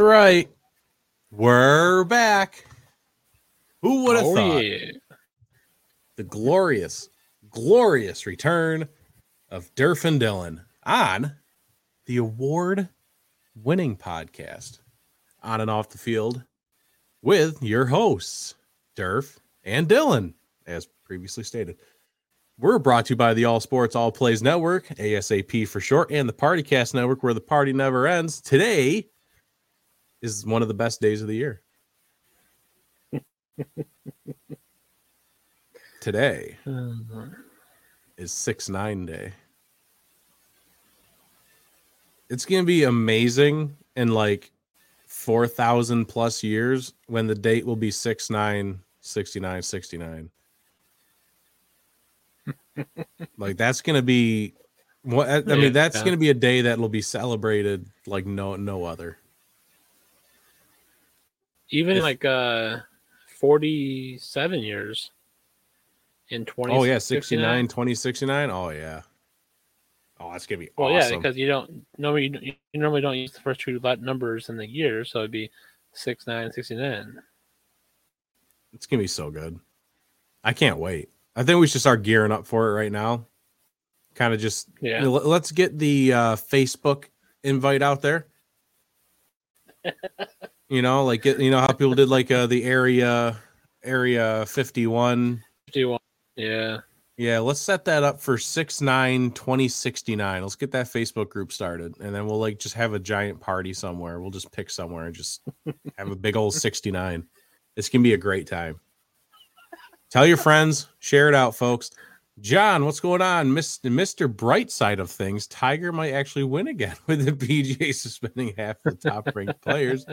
That's right. We're back. Who would have Oh, thought yeah. the glorious, glorious return of Durf and Dylan on the award winning podcast on and off the field with your hosts, Durf and Dylan, as previously stated. We're brought to you by the All Sports All Plays Network, ASAP for short, and the Partycast Network, where the party never ends. Today is one of the best days of the year. Today uh-huh. is 6 9 day. It's going to be amazing in like 4,000 plus years when the date will be 6 9 69 69. like that's going to be what I mean that's to be a day that will be celebrated like no no other. Even If- like uh 47 years in 20 Oh yeah, 69 2069. Oh yeah. Oh, that's going to be Well, yeah, because you don't normally you, don't- you normally don't use the first two numbers in the year, so it'd be 69 69. It's gonna be so good. I can't wait. I think we should start gearing up for it right now. Kind of just Yeah. l- let's get the uh, Facebook invite out there. you know, like you know how people did like uh, the area area fifty one. 51. Yeah. Yeah, let's set that up for 6 9 2069. Let's get that Facebook group started and then we'll like just have a giant party somewhere. We'll just pick somewhere and just have a big old 69. This can be a great time. Tell your friends, share it out, folks. John, what's going on? Mr. Mr. Bright side of things, Tiger might actually win again with the PGA suspending half the top ranked players.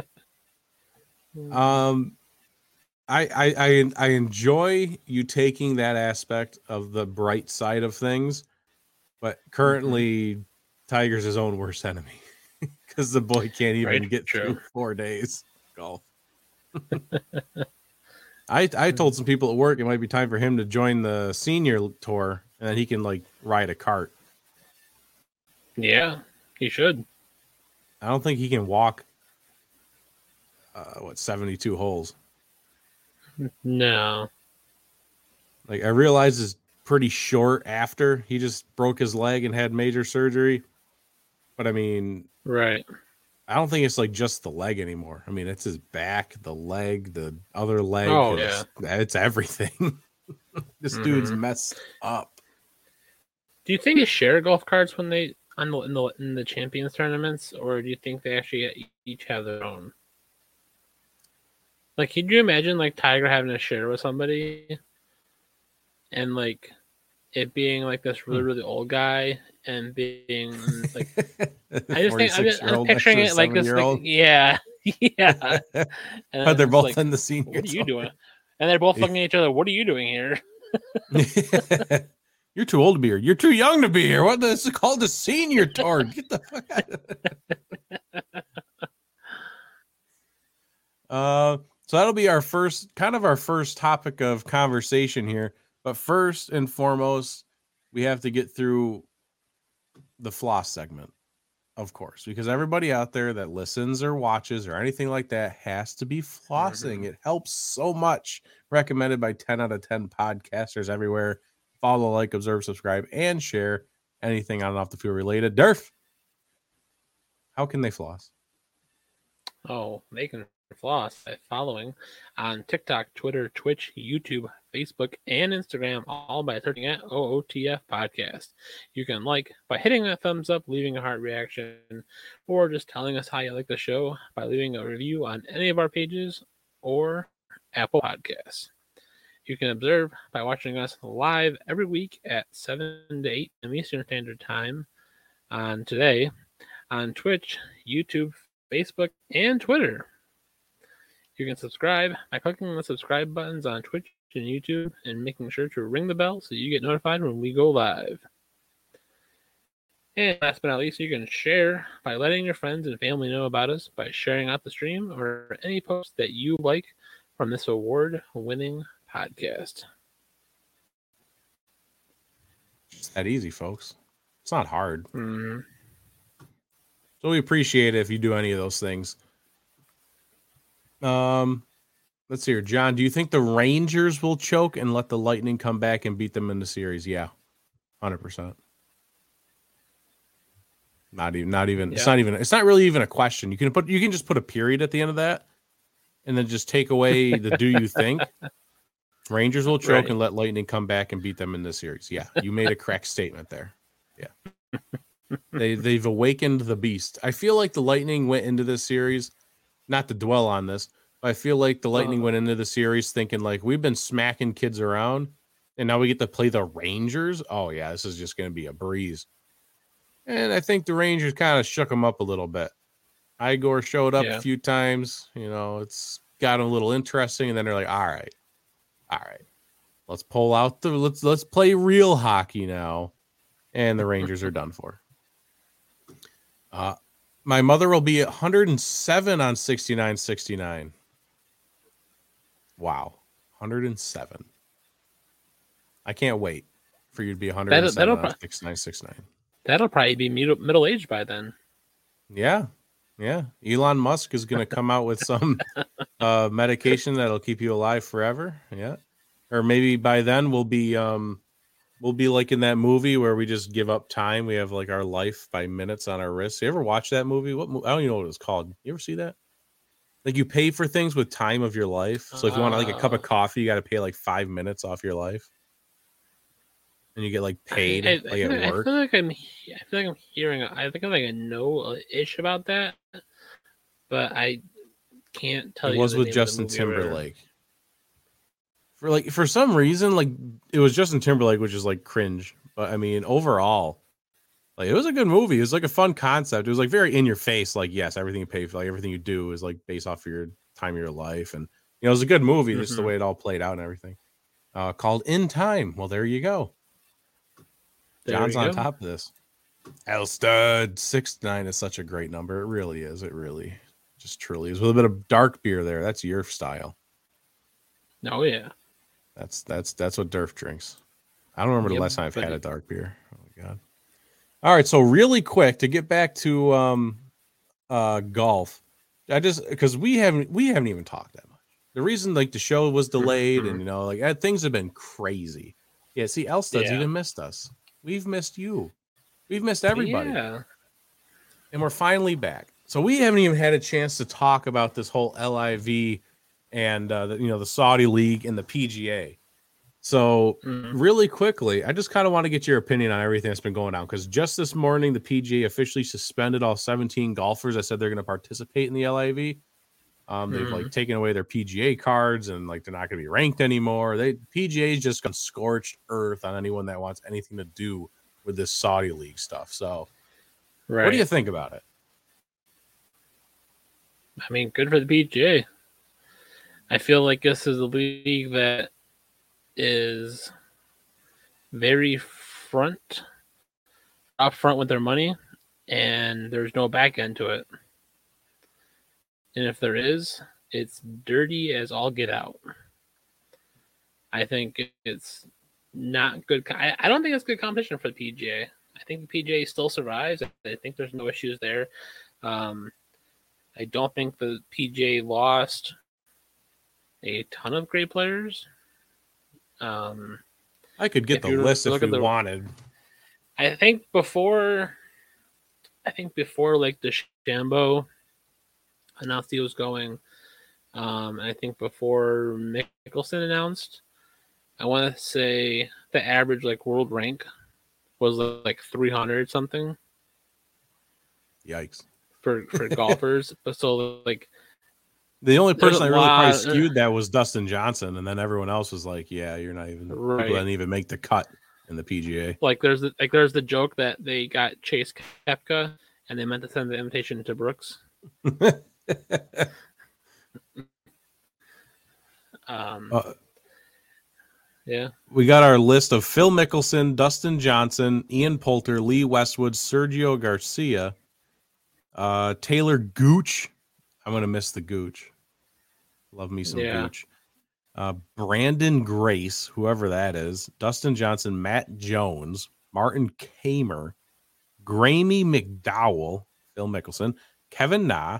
Um, I, I I I enjoy you taking that aspect of the bright side of things, but currently Tiger's his own worst enemy because the boy can't even Right, get true. through four days golf. I I told some people at work it might be time for him to join the senior tour and then he can like ride a cart. Yeah. He should. I don't think he can walk. Uh, what seventy two holes? No. Like I realize is pretty short after he just broke his leg and had major surgery. But I mean, Right. I don't think it's like just the leg anymore. I mean, it's his back, the leg, the other leg. Oh, it's, it's everything. this dude's Mhm. messed up. Do you think they share golf carts when they on the in the in the champions tournaments, or do you think they actually each have their own? Like, could you imagine like Tiger having to share with somebody, and like it being like this really Hmm. really old guy and being like I just think I'm, just, I'm 46-year-old next to picturing it like this. Like, yeah, yeah. But they're both like, in the scene What are you doing? And they're both looking at each other. What are you doing here? You're too old to be here. You're too young to be here. What this is called the senior tour. Get the fuck out. Uh, so that'll be our first, kind of our first topic of conversation here. But first and foremost, we have to get through the floss segment, of course, because everybody out there that listens or watches or anything like that has to be flossing. It helps so much. Recommended by 10 out of 10 podcasters everywhere. Follow, like, observe, subscribe, and share anything on and off the field related. Durf, how can they floss? Oh, they can floss by following on TikTok, Twitter, Twitch, YouTube, Facebook, and Instagram, all by searching at OOTF Podcast. You can like by hitting that thumbs up, leaving a heart reaction, or just telling us how you like the show by leaving a review on any of our pages or Apple Podcasts. You can observe by watching us live every week at 7 to 8 p.m. Eastern Standard Time on today on Twitch, YouTube, Facebook, and Twitter. You can subscribe by clicking the subscribe buttons on Twitch and YouTube and making sure to ring the bell so you get notified when we go live. And last but not least, you can share by letting your friends and family know about us by sharing out the stream or any post that you like from this award winning podcast. It's that easy, folks. It's not hard. Mhm. So we appreciate it if you do any of those things. Um, let's see here, John. Do you think the Rangers will choke and let the Lightning come back and beat them in the series? Yeah, hundred percent. Not even. Not even. It's not even. It's not really even a question. You can put. You can just put a period at the end of that, and then just take away the "Do you think?" Rangers will choke Right. and let Lightning come back and beat them in this series. Yeah, you made a correct statement there. Yeah, they they've awakened the beast. I feel like the Lightning went into this series, not to dwell on this, but I feel like the Lightning Uh-huh. went into the series thinking like we've been smacking kids around, and now we get to play the Rangers. Oh yeah, this is just going to be a breeze. And I think the Rangers kind of shook them up a little bit. Igor showed up Yeah. a few times. You know, it's got them a little interesting, and then they're like, "All right, all right, let's pull out the let's let's play real hockey now." And the Rangers are done for. Uh, my mother will be 107 on 69 69. Wow, 107. I can't wait for you to be 107 that'll on pro- 69 69. That'll probably be middle aged by then. Yeah. Yeah. Elon Musk is going to come out with some uh, medication that'll keep you alive forever. Yeah. Or maybe by then we'll be um we'll be like in that movie where we just give up time. We have like our life by minutes on our wrists. You ever watch that movie? What I don't even know what it's called. You ever see that? Like you pay for things with time of your life. So if you want like a cup of Oh. coffee, you got to pay like 5 minutes off your life. And you get like paid I, I, like feel, at I work. feel like I'm. I feel like I'm hearing. I think I like I know ish about that, but I can't tell you. it you. was with name of the Justin movie or whatever. Timberlake. For like for some reason, like it was Justin Timberlake, which is like cringe. But I mean, overall, like it was a good movie. It was like a fun concept. It was like very in your face. Like yes, everything you pay for, like everything you do is like based off of your time of your life, and you know it was a good movie. Just the Mhm. way it all played out and everything. Uh, called In Time. Well, there you go. There John's we on go. top of this. Elstud six nine is such a great number. It really is. It really just truly is. With a bit of dark beer there. That's your style. Oh yeah. That's that's that's what Durf drinks. I don't remember the last time I've had a dark beer. Oh my god. All right, so really quick to get back to um uh golf. I just because we haven't we haven't even talked that much. The reason like the show was delayed and you know like uh, things have been crazy. Yeah, see, Elsted's Yeah. even missed us. We've missed you. We've missed everybody Yeah. and we're finally back. So we haven't even had a chance to talk about this whole LIV and uh, the, you know the Saudi League and the PGA. So Mhm. really quickly, I just kind of want to get your opinion on everything that's been going on because just this morning the PGA officially suspended all 17 golfers I said they're going to participate in the LIV. Um, they've like taken away their PGA cards and like they're not going to be ranked anymore. They PGA's just gone scorched earth on anyone that wants anything to do with this Saudi League stuff. So Right. what do you think about it? I mean, good for the PGA. I feel like this is a league that is very front, up front with their money, and there's no back end to it. And if there is, it's dirty as all get out. I think it's not good. I, don't think it's good competition for the PGA. I think the PGA still survives. I think there's no issues there. Um, I don't think the PGA lost a ton of great players. Um, I could get the list if we the- wanted. I think before, I think before like the Shambo announced he was going, um, I think before Mickelson announced, I want to say the average like world rank was like 300 something Yikes. for for golfers. But so like The only person that really probably skewed that was Dustin Johnson, and then everyone else was like, "Yeah, you're not even. Right. People didn't even make the cut in the PGA." like there's the, like there's the joke that they got Chase Koepka and they meant to send the invitation to Brooks. Um, Uh, yeah, we got our list of Phil Mickelson, Dustin Johnson, Ian Poulter, Lee Westwood, Sergio Garcia, uh, Talor Gooch. I'm gonna miss the Gooch. Love me some Yeah. Gooch. Uh, Branden Grace, whoever that is, Dustin Johnson, Matt Jones, Martin Kaymer, Graeme McDowell, Phil Mickelson, Kevin Na,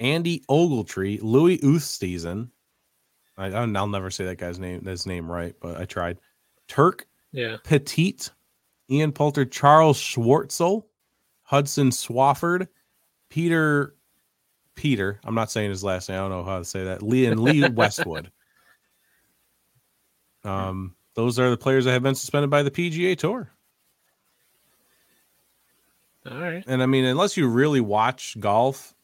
Andy Ogletree, Louis Oosthuizen. I, I'll never say that guy's name, his name right, but I tried. Turk Yeah. Pettit, Ian Poulter, Charles Schwartzel, Hudson Swafford, Peter Peter. I'm not saying his last name. I don't know how to say that. Lee and Lee Westwood. Um, those are the players that have been suspended by the PGA Tour. All right. And I mean, unless you really watch golf,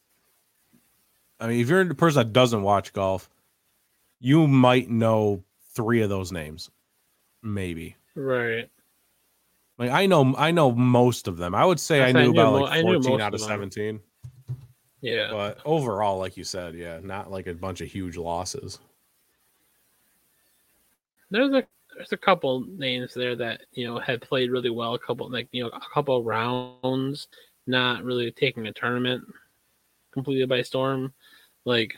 I mean, if you're a person that doesn't watch golf, you might know three of those names, maybe. Right. Like I know, I know most of them. I would say I, I knew knew about mo- like 14 out of of them. 17. Yeah. But overall, like you said, yeah, not like a bunch of huge losses. there's a there's a couple names there that you know had played really well. A couple like you know a couple rounds, not really taking a tournament completely by storm. Like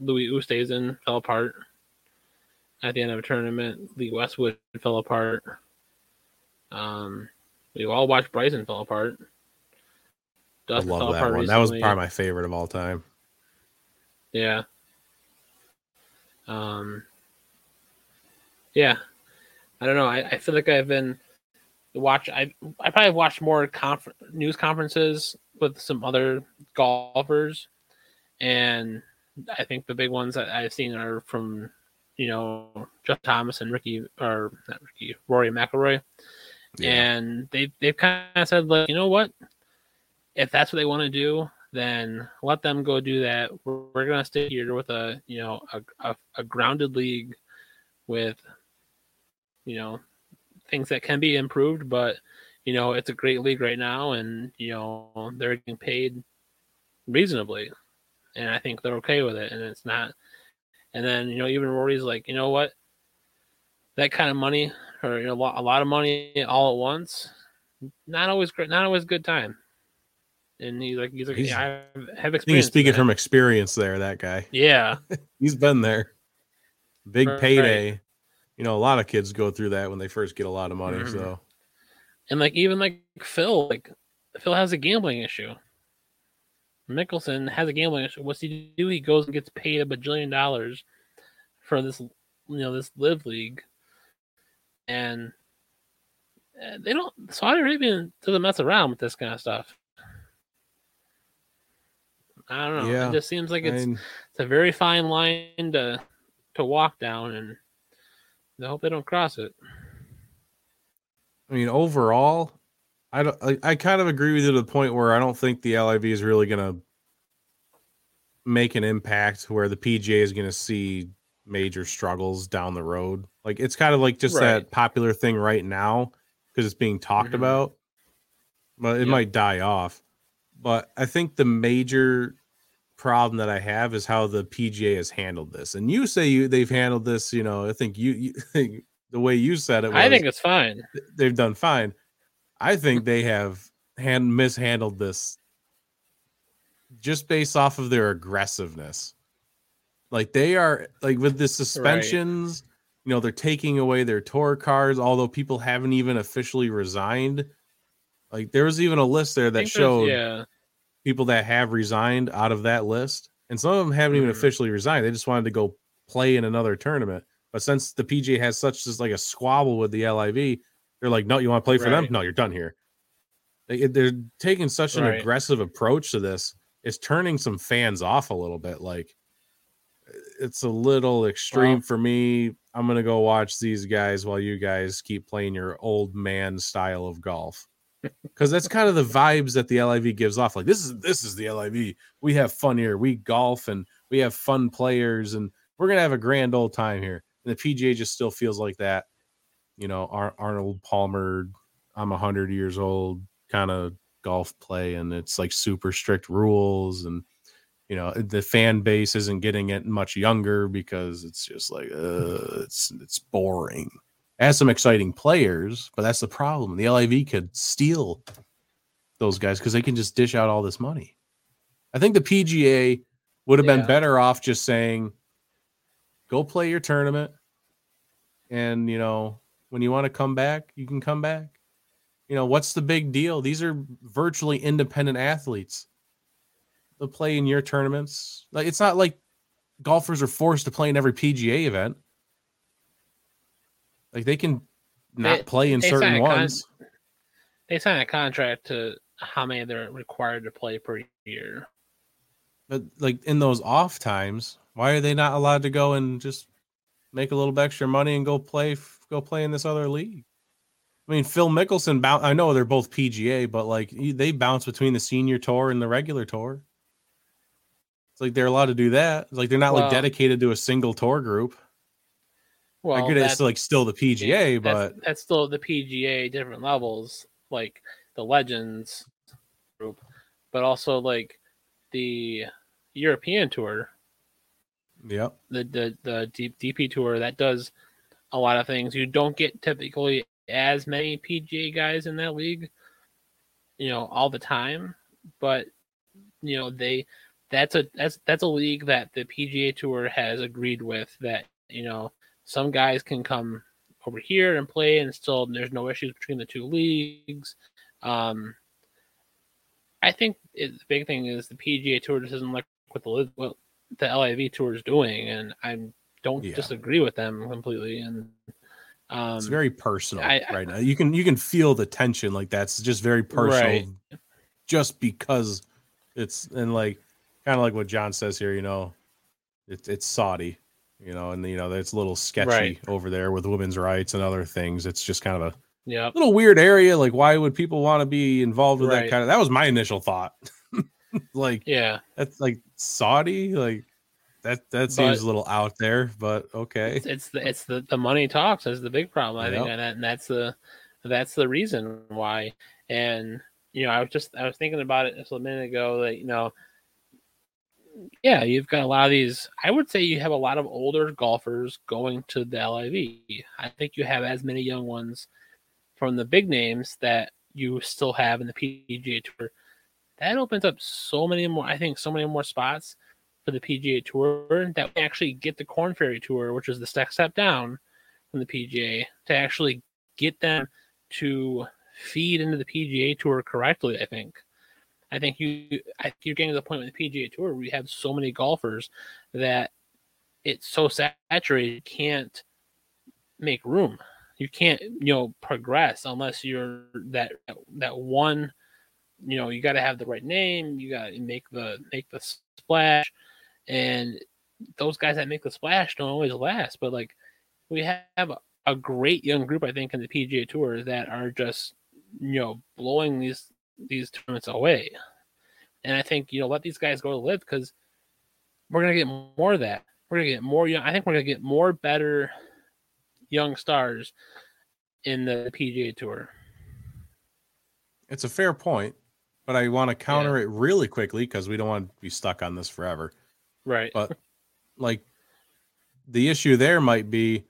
Louis Oosthuizen fell apart at the end of a tournament. Lee Westwood fell apart. Um, we all watched Bryson fell apart. I love that one. That was probably my favorite of all time. Yeah. Um. Yeah, I don't know. I, I feel like I've been watch. I I probably have watched more confer- news conferences with some other golfers, and I think the big ones that I've seen are from you know Jeff Thomas and Ricky or not Ricky Rory McIlroy, and they they've kind of said like you know what, if that's what they want to do, then let them go do that. We're, we're gonna stay here with a you know a, a, a grounded league with you know things that can be improved, but you know it's a great league right now, and you know they're getting paid reasonably, and I think they're okay with it, and it's not. And then you know even Rory's like you know what, that kind of money or you know, a lot, of money all at once, not always great, not always good time. And he's like, he's like, He's- yeah, I have I experience. he's speaking from experience there, that guy. yeah, He's been there. Big Right. payday. You know, a lot of kids go through that when they first get a lot of money. Mhm. So and like even like Phil, like Phil has a gambling issue. Mickelson has a gambling issue. What's he do? He goes and gets paid a bajillion dollars for this, you know, this LIV league, and uh, they don't. Saudi Arabia doesn't mess around with this kind of stuff. I don't know. Yeah, it just seems like it's it's a very fine line to to walk down, and I hope they don't cross it. I mean, overall, I don't. I, I kind of agree with you to the point where I don't think the LIV is really going to make an impact where the PGA is going to see major struggles down the road. Like it's kind of like just Right. that popular thing right now because it's being talked Mhm. about, but it Yep. might die off. But I think the major problem that I have is how the PGA has handled this. And you say you they've handled this, you know, I think you, you the way you said it was I think it's fine. they've done fine. I think they have hand mishandled this just based off of their aggressiveness. Like they are like with the suspensions, you know, they're taking away their tour cards, although people haven't even officially resigned. Like there was even a list there that showed yeah. People that have resigned out of that list, and some of them haven't even Mhm. officially resigned. They just wanted to go play in another tournament. But since the PGA has such just like a squabble with the LIV, they're like, "No, you want to play for them? No, you're done here." They, they're taking such an Right. aggressive approach to this. It's turning some fans off a little bit. Like it's a little extreme Well- for me. I'm gonna go watch these guys while you guys keep playing your old man style of golf because that's kind of the vibes that the LIV gives off. Like this is this is the LIV. We have fun here. We golf and we have fun players, and we're gonna have a grand old time here. And the PGA just still feels like that. You know, Ar- Arnold Palmer. I'm hundred years old, kind of golf play, and it's like super strict rules, and you know the fan base isn't getting it much younger because it's just like uh, it's it's boring has some exciting players, but that's the problem. The LIV could steal those guys because they can just dish out all this money. I think the PGA would have been better off just saying, "Go play your tournament, and you know when you want to come back, you can come back." You You know, what's the big deal? These are virtually independent athletes. They'll play in your tournaments. Like it's not like golfers are forced to play in every PGA event. Like they can not They- play in certain a con- ones. They sign a contract to how many they're required to play per year. But like in those off times, why are they not allowed to go and just make a little bit extra money and go play go play in this other league? I mean, Phil Mickelson. I know they're both PGA, but like they bounce between the senior tour and the regular tour. It's like they're allowed to do that. It's like they're not Well- like dedicated to a single tour group. Well, I get it's like still the PGA, that's, but that's still the PGA different levels, like the Legends group, but also like the European tour, yep. the the the DP tour that does a lot of things. You don't get typically as many PGA guys in that league, you know, all the time, but you know they that's a that's that's a league that the PGA tour has agreed with that you know some guys can come over here and play and still there's no issues between the two leagues. Um, I think it, the big thing is the PGA tour just doesn't like what the what the LIV tour is doing, and I don't Yeah. disagree with them completely. And um, It's very personal I- I- right now. You can you can feel the tension. Like that's just very personal, Right. just because it's and like kind of like what John says here. You know, it's it's Saudi. You know, and you know it's a little sketchy Right. over there with women's rights and other things. It's just kind of a yeah, little weird area. Like, why would people want to be involved with that kind of? That was my initial thought. like yeah, that's like Saudi. Like that that seems a little out there, but okay. it's, it's the it's the the money talks is the big problem. I think, and, that, and that's the that's the reason why. And you know, I was just I was thinking about it just a minute ago that you know, yeah, you've got a lot of these. I would say you have a lot of older golfers going to the LIV. I think you have as many young ones from the big names that you still have in the PGA Tour. That opens up so many more. I think so many more spots for the PGA Tour that we actually get the Corn Ferry Tour, which is the step step down from the PGA, to actually get them to feed into the PGA Tour correctly. I think. I think you. I think you're getting to the point with the PGA Tour where you have so many golfers that it's so saturated, you can't make room. You can't, you know, progress unless you're that that one. You know, you got to have the right name. You got to make the make the splash, and those guys that make the splash don't always last. But like, we have a, a great young group, I think, in the PGA Tour that are just, you know, blowing these these tournaments away. And I think you know, let these guys go to LIV because we're gonna get more of that. We're gonna get more young. I think we're gonna get more better young stars in the PGA Tour. It's a fair point, but I want to counter it really quickly because we don't want to be stuck on this forever. Right. But like the issue there might be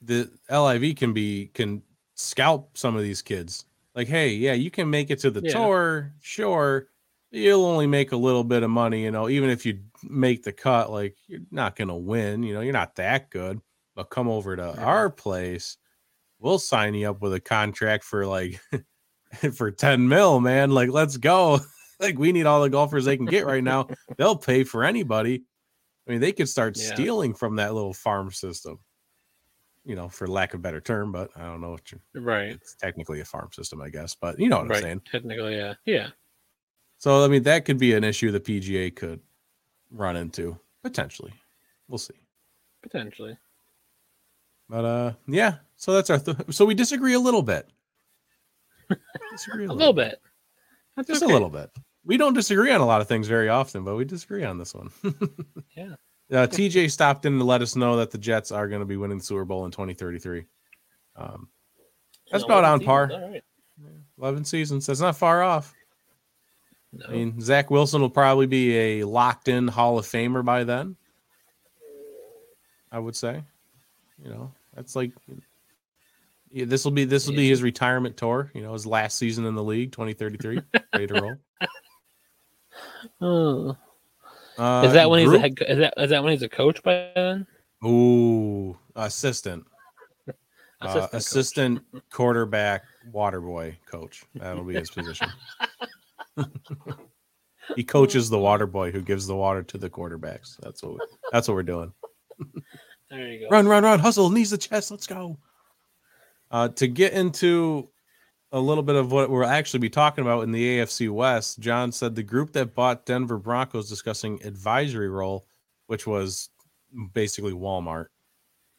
the LIV can be can scalp some of these kids. Like, hey, yeah, you can make it to the Yeah. tour, sure. You'll only make a little bit of money, you know, even if you make the cut, like you're not gonna win, you know, you're not that good. But come over to Yeah. our place, we'll sign you up with a contract for like for 10 mil, man. Like, let's go. like, we need all the golfers they can get right now. They'll pay for anybody. I mean, they could start Yeah. stealing from that little farm system, you know, for lack of a better term, but I don't know what you're, Right. it's technically a farm system, I guess, but you know what I'm Right. saying. Technically, yeah. Yeah. So, I mean, that could be an issue the PGA could run into potentially. We'll see. Potentially. But, uh, yeah. So that's our, th- so we disagree a little bit. Disagree A little bit. That's just okay. a little bit. We don't disagree on a lot of things very often, but we disagree on this one. Yeah. Uh, TJ stopped in to let us know that the Jets are going to be winning the Super Bowl in 2033. Um, that's about on par. right. 11 seasons. That's not far off. No. I mean, Zach Wilson will probably be a locked in Hall of Famer by then. I would say. You know, that's like yeah, this will be this will be his retirement tour. You know, his last season in the league, 2033, ready to roll. Oh. Uh, is that when he's a group- head, is that is that when he's a coach by then? Ooh, assistant. Uh, Assistant coach. assistant quarterback water boy coach. That'll be his position. he coaches the water boy who gives the water to the quarterbacks. That's what we, that's what we're doing. There you go. Run, run, run! Hustle, knees the chest. Let's go. Uh, to get into a little bit of what we'll actually be talking about in the AFC West, John said the group that bought Denver Broncos discussing advisory role, which was basically Walmart,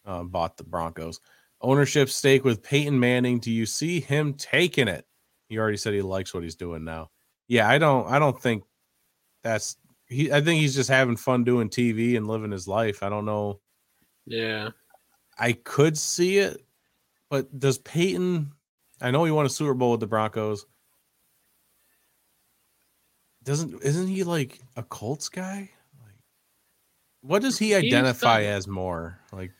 uh, bought the Broncos. Ownership stake with Peyton Manning. Do you see him taking it? He already said he likes what he's doing now. Yeah, I don't. I don't think that's he. I think he's just having fun doing TV and living his life. I don't know. Yeah. I could see it, but does Peyton? I know he won a Super Bowl with the Broncos. Doesn't isn't he like a Colts guy? Like, what does he identify as more? Like,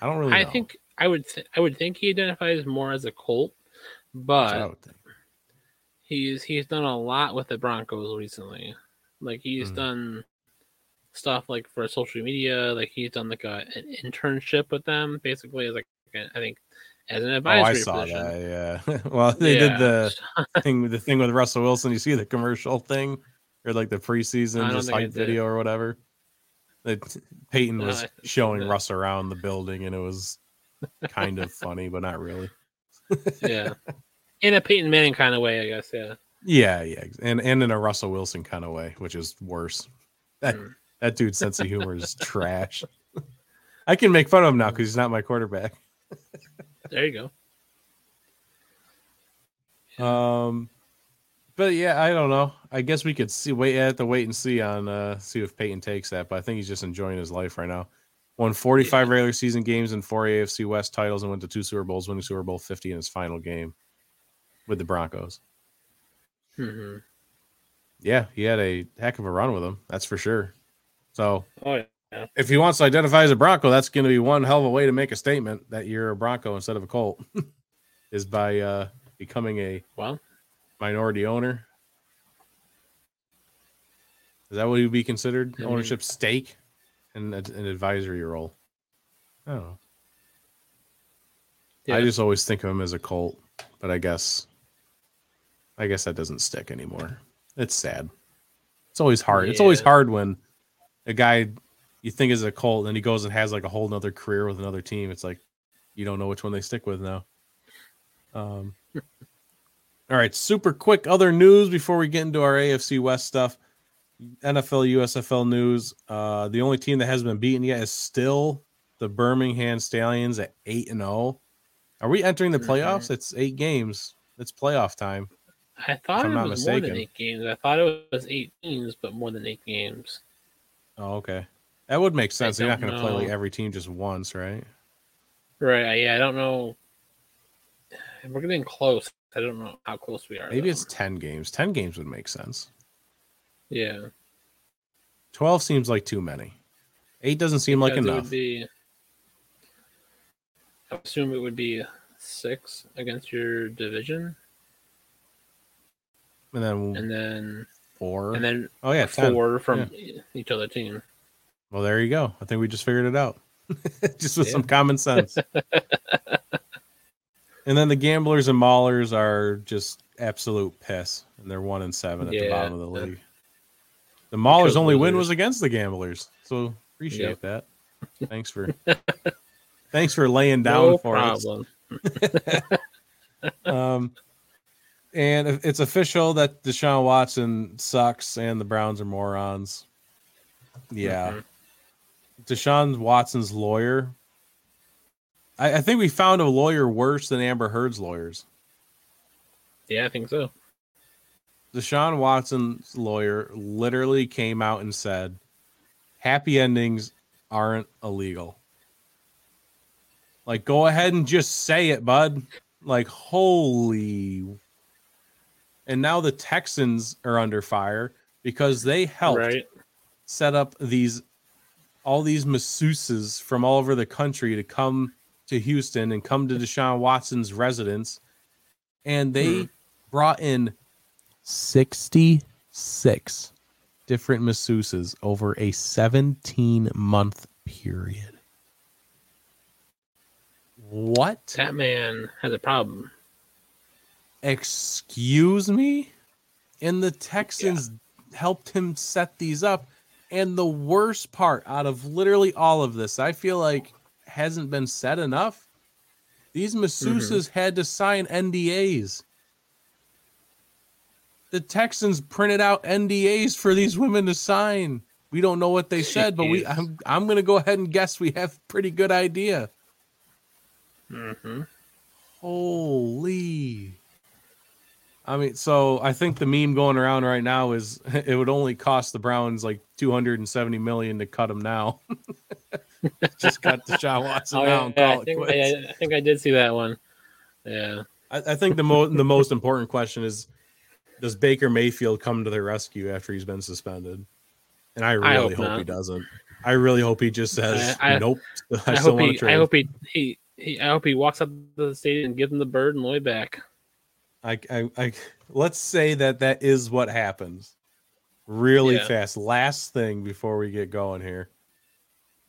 I don't really. I know. think I would th- I would think he identifies more as a Colt, but he's he's done a lot with the Broncos recently. Like he's Mhm. done stuff like for social media. Like he's done like a, an internship with them, basically as like I think as an advisory. Oh, I saw position. that. Yeah. well, they did the thing, the thing with Russell Wilson. You see the commercial thing, or like the preseason just hype video or whatever. That Peyton No, was showing. Russ around the building, and it was kind of funny, but not really. yeah, in a Peyton Manning kind of way, I guess. Yeah. Yeah, yeah, and and in a Russell Wilson kind of way, which is worse. That Mm. that dude's sense of humor is trash. I can make fun of him now because he's not my quarterback. There you go. Um, but yeah, I don't know. I guess we could see. Wait, have to wait and see on uh see if Peyton takes that. But I think he's just enjoying his life right now. Won 45 regular season games and four AFC West titles and went to two Super Bowls, winning Super Bowl 50 in his final game with the Broncos. hmm Yeah, he had a heck of a run with them. That's for sure. So Oh yeah. If he wants to identify as a Bronco, that's going to be one hell of a way to make a statement that you're a Bronco instead of a Colt, is by uh, becoming a Well, minority owner. Is that what he would be considered? I mean- Ownership stake and an advisory role. I don't know. yeah. I just always think of him as a Colt, but I guess, I guess that doesn't stick anymore. It's sad. It's always hard. It's always hard when a guy you think is a Colt and he goes and has like a whole nother career with another team. It's like you don't know which one they stick with now. Um. all right, super quick other news before we get into our AFC West stuff. NFL, USFL news. Uh, the only team that hasn't been beaten yet is still the Birmingham Stallions at eight and zero. Are we entering the Mhm. playoffs? It's eight games. It's playoff time. I thought it was more than eight games. I thought it was eight teams, but more than eight games. Oh, okay. That would make sense. You're not going to play like every team just once, right? Right. Yeah. I don't know. We're getting close. I don't know how close we are. Maybe though. it's 10 games. 10 games would make sense. yeah. 12 seems like too many. 8 doesn't seem like Because it enough. Would be, I assume it would be six against your division, And then and then 4. and then oh, yeah, 10. four from each other team. Well, there you go. I think we just figured it out. just with Yeah. some common sense. and then the gamblers and maulers are just absolute piss. And they're 1 and 7 at the bottom of the league. The maulers' only win was against the gamblers. So appreciate Yep. that. Thanks for thanks for laying down no for us. Um, and it's official that Deshaun Watson sucks and the Browns are morons. Yeah. Mhm. Deshaun Watson's lawyer. I, I think we found a lawyer worse than Amber Heard's lawyers. Yeah, I think so. Deshaun Watson's lawyer literally came out and said, happy endings aren't illegal. Like, go ahead and just say it, bud. Like, holy. And now the Texans are under fire because they helped Right. set up these all these masseuses from all over the country to come to Houston and come to Deshaun Watson's residence. And they Hmm. brought in 66 different masseuses over a 17 month period. What? That man has a problem. Excuse me? And the Texans yeah. helped him set these up. And the worst part out of literally all of this, I feel like hasn't been said enough. These masseuses mm-hmm. had to sign NDAs. The Texans printed out NDAs for these women to sign. We don't know what they said, but we I'm I'm gonna go ahead and guess we have pretty good idea. Mm-hmm. Holy. I mean, so I think the meme going around right now is it would only cost the Browns like 270 million to cut them now. Just cut the Deshaun oh, Watson oh, now yeah, I, think, I, I, think I did see that one. Yeah. I, I think the most the most important question is does Baker Mayfield come to the rescue after he's been suspended? And I really hope, hope he doesn't. I really hope he just says I, nope. I, hope he, I hope he, he he I hope he walks up to the stadium and gives him the bird and Lloyd back. I, I, I let's say that that is what happens. Really yeah. fast. Last thing before we get going here.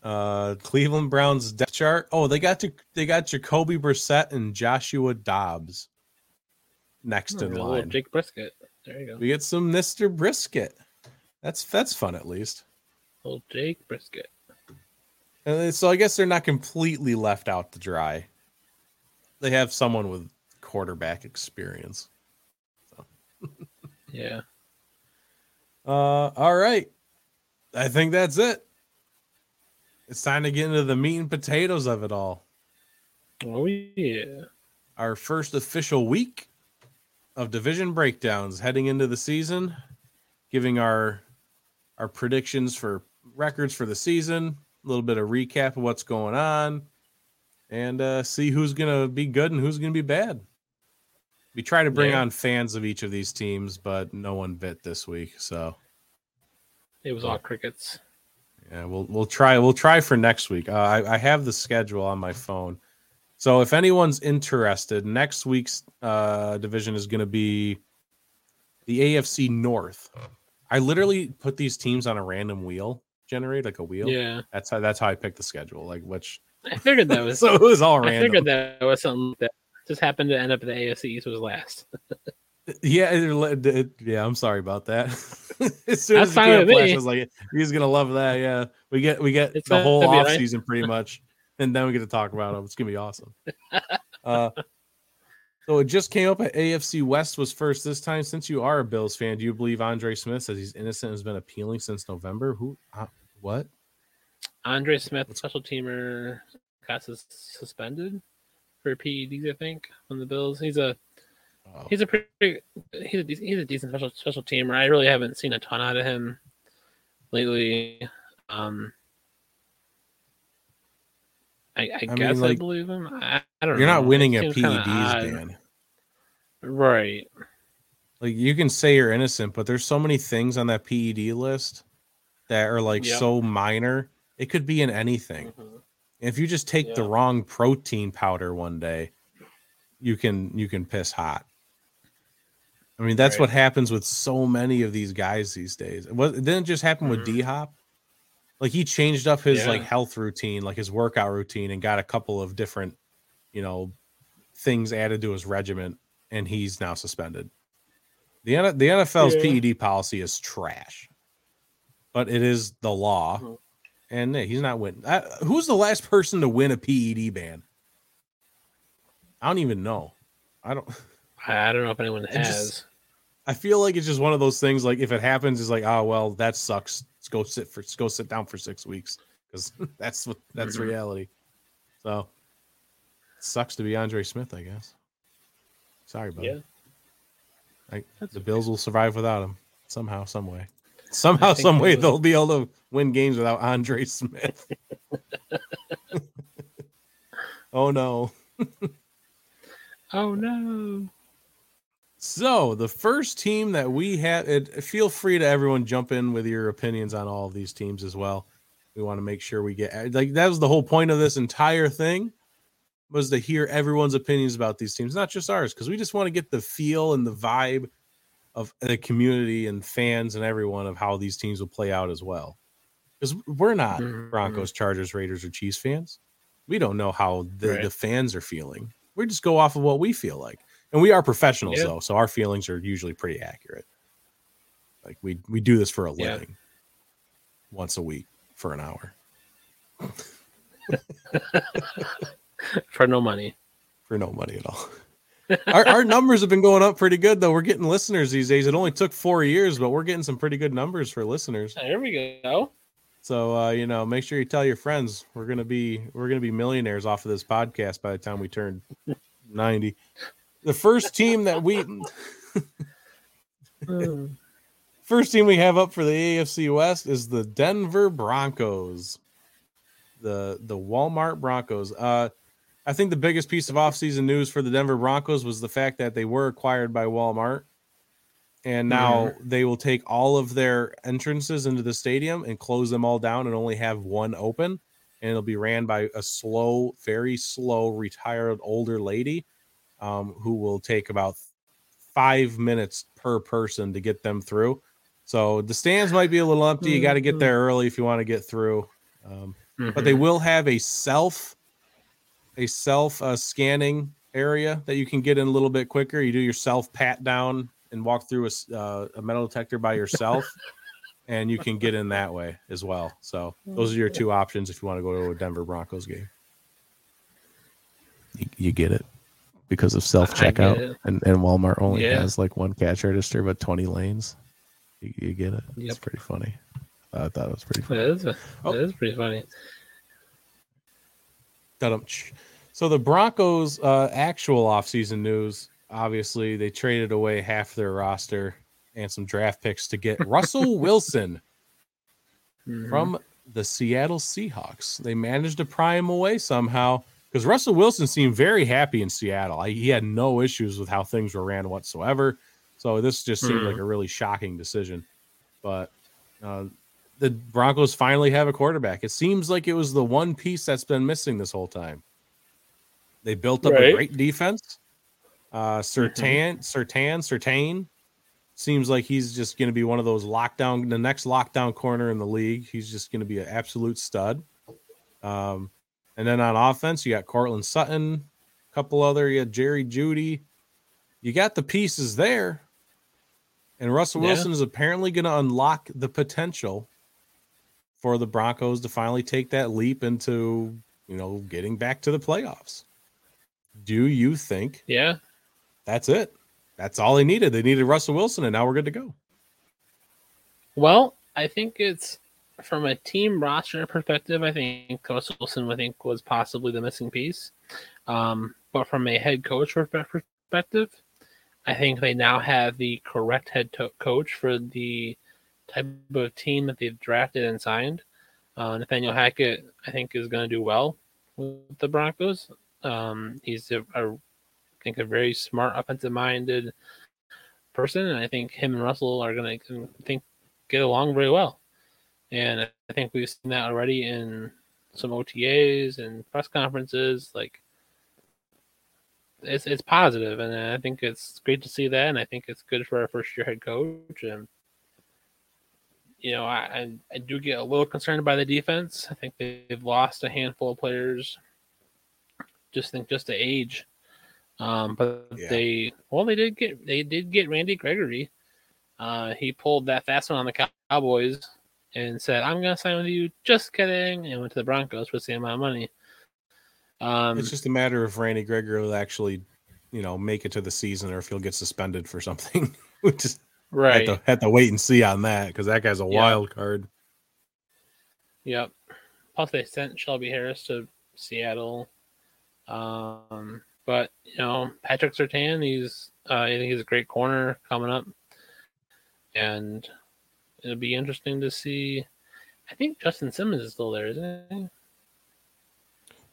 Uh, Cleveland Browns depth chart. Oh, they got to they got Jacoby Brissett and Joshua Dobbs next oh, in line. Jake Brisket. There you go. We get some Mister Brisket. That's that's fun at least. Old Jake Brisket. And so I guess they're not completely left out to dry. They have someone with quarterback experience. So. yeah. Uh, all right. I think that's it. It's time to get into the meat and potatoes of it all. Oh yeah. Our first official week of division breakdowns heading into the season, giving our our predictions for records for the season, a little bit of recap of what's going on, and uh, see who's gonna be good and who's gonna be bad. We try to bring yeah. on fans of each of these teams, but no one bit this week, so it was all crickets. Yeah, we'll we'll try we'll try for next week. Uh, I, I have the schedule on my phone, so if anyone's interested, next week's uh, division is going to be the AFC North. I literally put these teams on a random wheel, generate like a wheel. Yeah, that's how that's how I picked the schedule. Like which I figured that was so it was all random. I figured that was something that just happened to end up in the AFC East was last. yeah, it, it, yeah. I'm sorry about that. as soon That's as the flash, I was like, he's gonna love that. Yeah, we get we get it's the whole off right. season pretty much, and then we get to talk about him. It's gonna be awesome. Uh, so it just came up at AFC West was first this time. Since you are a Bills fan, do you believe Andre Smith says he's innocent has been appealing since November? Who? Uh, what? Andre Smith, special teamer, got suspended for PEDs. I think on the Bills. He's a Oh. He's a pretty he's a he's a decent special special teamer. I really haven't seen a ton out of him lately. Um, I, I, I guess mean, like, I believe him. I, I don't. You're know. not winning a PEDs, man. Right. Like you can say you're innocent, but there's so many things on that PED list that are like yep. so minor. It could be in anything. Mm-hmm. If you just take the wrong protein powder one day, you can you can piss hot. I mean, that's right. what happens with so many of these guys these days. It, was, it didn't just happen mm-hmm. with D Hop. Like he changed up his yeah. like health routine, like his workout routine, and got a couple of different, you know, things added to his regimen, and he's now suspended. The the NFL's yeah. PED policy is trash, but it is the law, mm-hmm. And he's not winning. Uh, who's the last person to win a PED ban? I don't even know. I don't. I don't know if anyone has. Just, I feel like it's just one of those things. Like if it happens, it's like, oh well, that sucks. Let's go sit for let's go sit down for six weeks because that's what that's mm-hmm. reality. So sucks to be Andre Smith, I guess. Sorry, buddy. Yeah. I, the Bills will survive without him somehow, some way. Somehow, some way, they'll be able to win games without Andre Smith. oh no. oh no. So the first team that we have, it, feel free to everyone jump in with your opinions on all of these teams as well. We want to make sure we get eh, like that was the whole point of this entire thing was to hear everyone's opinions about these teams, not just ours, because we just want to get the feel and the vibe of the community and fans and everyone of how these teams will play out as well. Because we're not mm-hmm. Broncos, Chargers, Raiders, or Chiefs fans. We don't know how the, Right. the fans are feeling. We just go off of what we feel like. And we are professionals Yeah. though, so our feelings are usually pretty accurate. Like we we do this for a Yeah. living. Once a week for an hour. for no money. for no money at all. Our, our numbers have been going up pretty good though. We're getting listeners these days. It only took four years, but we're getting some pretty good numbers for listeners. There we go. So uh, you know, make sure you tell your friends. We're gonna be we're gonna be millionaires off of this podcast by the time we turn ninety. The first team that we first team we have up for the AFC West is the Denver Broncos. The the Walmart Broncos. Uh I think the biggest piece of offseason news for the Denver Broncos was the fact that they were acquired by Walmart. And now they will take all of their entrances into the stadium and close them all down and only have one open. And it'll be ran by a slow, very slow, retired older lady um, who will take about five minutes per person to get them through. So the stands might be a little empty. You got to get there early if you want to get through. Um, but they Mhm. will have a self a self uh, scanning area that you can get in a little bit quicker. You do your self pat down and walk through a, s- uh, a metal detector by yourself, and you can get in that way as well. So those are your two options if you want to go to a Denver Broncos game. You, you get it because of self checkout, and, and Walmart only Yeah. has like one cash register but twenty lanes. You, you get it. It's pretty funny. I thought it was pretty funny. That is, that Oh. is pretty funny. So the Broncos' uh, actual offseason news, obviously, they traded away half their roster and some draft picks to get Russell Wilson Mhm. from the Seattle Seahawks. They managed to pry him away somehow because Russell Wilson seemed very happy in Seattle. He had no issues with how things were ran whatsoever. So this just seemed Mhm. like a really shocking decision. But uh, the Broncos finally have a quarterback. It seems like it was the one piece that's been missing this whole time. They built up a great defense. Uh, Surtain, Surtain, Surtain seems like he's just going to be one of those lockdown, the next lockdown corner in the league. He's just going to be an absolute stud. Um, and then on offense, you got Courtland Sutton, a couple other, you got Jerry Jeudy. You got the pieces there. And Russell Yeah. Wilson is apparently going to unlock the potential for the Broncos to finally take that leap into, you know, getting back to the playoffs. Do you think Yeah. that's it? That's all they needed. They needed Russell Wilson, and now we're good to go. Well, I think it's from a team roster perspective. I think Russell Wilson, I think, was possibly the missing piece. Um, but from a head coach perspective, I think they now have the correct head to- coach for the type of team that they've drafted and signed. Uh, Nathaniel Hackett, I think, is going to do well with the Broncos. Um, he's a, a, I think, a very smart, offensive-minded person, and I think him and Russell are going to think get along very well. And I think we've seen that already in some OTAs and press conferences. Like it's it's positive, and I think it's great to see that. And I think it's good for our first year head coach. And you know, I I, do get a little concerned by the defense. I think they've lost a handful of players. Just think just the age. Um, but Yeah. they well they did get they did get Randy Gregory. Uh, he pulled that fast one on the Cowboys and said, "I'm going to sign with you." Just kidding, and went to the Broncos for the same amount of money. Um, it's just a matter of Randy Gregory will actually, you know, make it to the season or if he'll get suspended for something. just right. have, to, have to wait and see on that because that guy's a Yeah. wild card. Yep. Plus, they sent Shelby Harris to Seattle. Um, but you know, Patrick Surtain, he's uh, I think he's a great corner coming up, and it'll be interesting to see. I think Justin Simmons is still there, isn't he?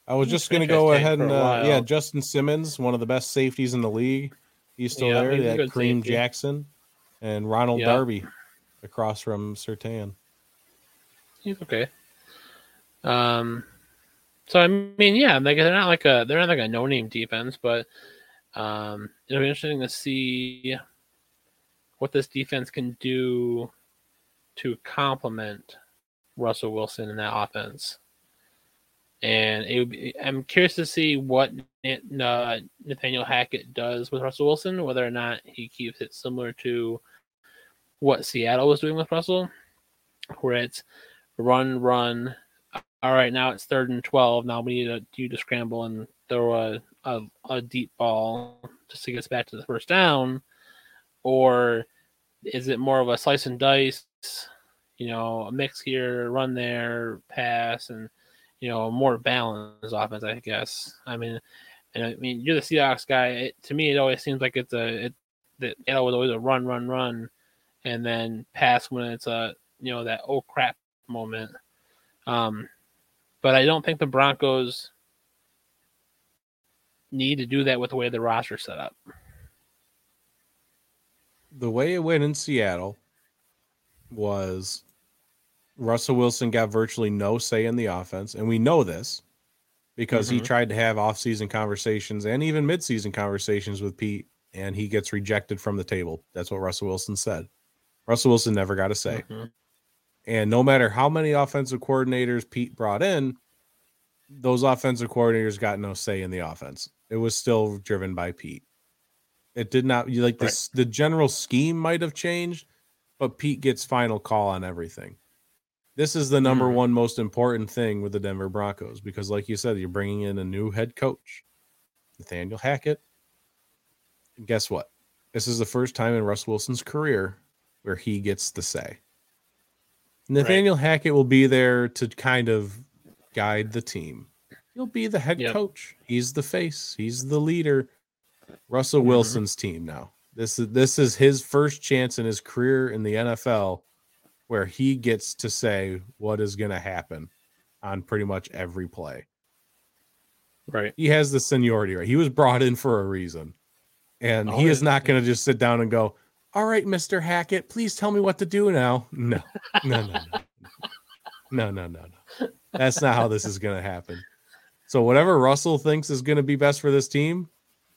I was just going to go ahead and, uh, yeah. Justin Simmons, one of the best safeties in the league. He's still Yeah, there. That Kareem safety. Jackson and Ronald Yeah. Darby across from Surtain. He's okay. Um, so I mean, yeah, like they're not like a they're not like a no name defense, but um, it'll be interesting to see what this defense can do to complement Russell Wilson in that offense. And it would be, I'm curious to see what uh, Nathaniel Hackett does with Russell Wilson, whether or not he keeps it similar to what Seattle was doing with Russell, where it's run, run. All right, now it's third and 12. Now we need to, you to scramble and throw a, a, a deep ball just to get us back to the first down. Or is it more of a slice and dice, you know, a mix here, run there, pass, and, you know, more balanced offense, I guess. I mean, and I mean, you're the Seahawks guy. It, to me, it always seems like it's a, it, that it was always a run, run, run, and then pass when it's a, you know, that oh crap moment. Um, but I don't think the Broncos need to do that with the way the roster set up. The way it went in Seattle was Russell Wilson got virtually no say in the offense, and we know this because mm-hmm. he tried to have off-season conversations and even mid-season conversations with Pete, and he gets rejected from the table. That's what Russell Wilson said. Russell Wilson never got a say. Mm-hmm. And no matter how many offensive coordinators Pete brought in, those offensive coordinators got no say in the offense. It was still driven by Pete. It did not like this. Right. The general scheme might have changed, but Pete gets final call on everything. This is the number mm. one most important thing with the Denver Broncos because, like you said, you're bringing in a new head coach, Nathaniel Hackett. And guess what? This is the first time in Russ Wilson's career where he gets the say. Nathaniel right. Hackett will be there to kind of guide the team. He'll be the head yep. coach. He's the face. He's the leader. Russell mm-hmm. Wilson's team now. This is this is his first chance in his career in the NFL where he gets to say what is going to happen on pretty much every play. Right. He has the seniority right. He was brought in for a reason. And oh, he is not going to just sit down and go, "All right, Mr. Hackett, please tell me what to do now." No. No, no, no. No, no, no, no. That's not how this is going to happen. So whatever Russell thinks is going to be best for this team,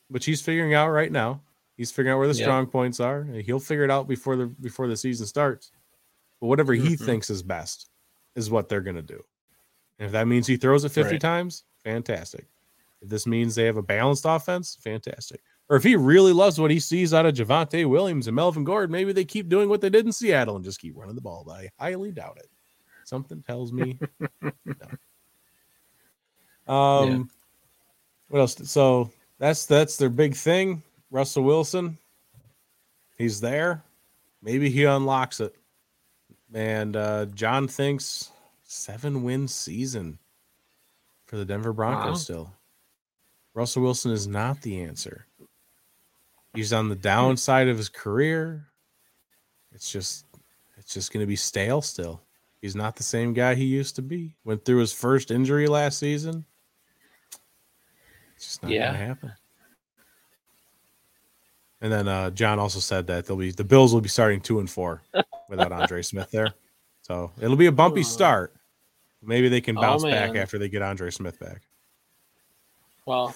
which he's figuring out right now, he's figuring out where the strong points are. He'll figure it out before the before the season starts. But whatever he mm-hmm. thinks is best is what they're going to do. And if that means he throws it 50 right. times, fantastic. If this means they have a balanced offense, fantastic. Or if he really loves what he sees out of Javonte Williams and Melvin Gordon, maybe they keep doing what they did in Seattle and just keep running the ball. But I highly doubt it. Something tells me no. Um, yeah. what else? So that's that's their big thing. Russell Wilson, he's there. Maybe he unlocks it. And uh, John thinks seven win season for the Denver Broncos wow. still. Russell Wilson is not the answer. He's on the downside of his career. It's just it's just going to be stale still. He's not the same guy he used to be. Went through his first injury last season. It's just not yeah. gonna happen. And then uh, John also said that they'll be the Bills will be starting two and four without Andre Smith there. So it'll be a bumpy start. Maybe they can oh, bounce oh, back after they get Andre Smith back. Well,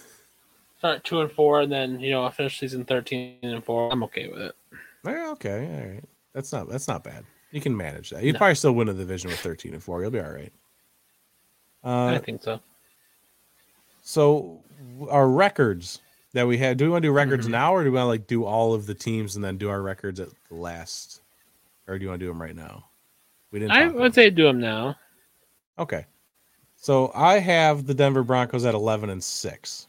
start two and four, and then you know I finish season thirteen and four. I'm okay with it. Yeah, okay, all right. That's not that's not bad. You can manage that. You'd no. probably still win the division with thirteen and four. You'll be all right. Uh, I think so. So our records that we had. Do we want to do records mm-hmm. now, or do we want to like do all of the teams and then do our records at the last, or do you want to do them right now? We didn't. I would say do them now. Okay. So I have the Denver Broncos at eleven and six.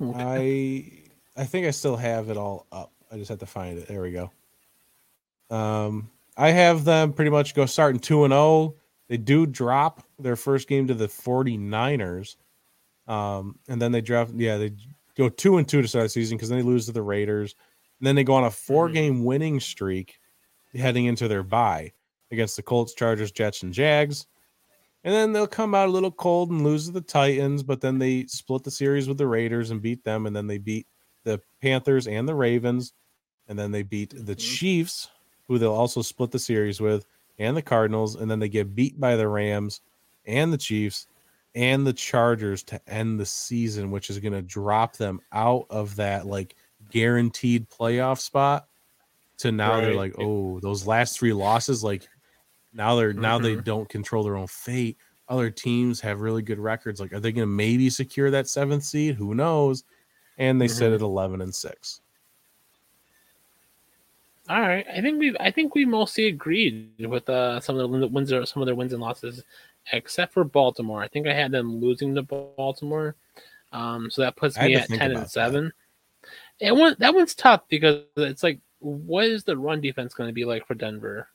I I think I still have it all up. I just have to find it. There we go. Um, I have them pretty much go starting two and zero. Oh. They do drop their first game to the 49ers. Um, and then they draft, yeah, they go two and two to start the season because then they lose to the Raiders. And then they go on a four game mm-hmm. winning streak heading into their bye against the Colts, Chargers, Jets, and Jags. And then they'll come out a little cold and lose to the Titans, but then they split the series with the Raiders and beat them. And then they beat the Panthers and the Ravens. And then they beat the mm-hmm. Chiefs, who they'll also split the series with and the Cardinals, and then they get beat by the Rams and the Chiefs and the Chargers to end the season, which is going to drop them out of that like guaranteed playoff spot to now right. they're like, oh, those last three losses, like now they're mm-hmm. now they mm-hmm. don't control their own fate. other teams have really good records. Like, are they going to maybe secure that seventh seed? Who knows? And they sit Mhm. at eleven and six. All right, I think we I think we mostly agreed with uh, some of the wins or some of their wins and losses, except for Baltimore. I think I had them losing to Baltimore, um, so that puts me at ten and that. seven. And one that one's tough because it's like, what is the run defense going to be like for Denver?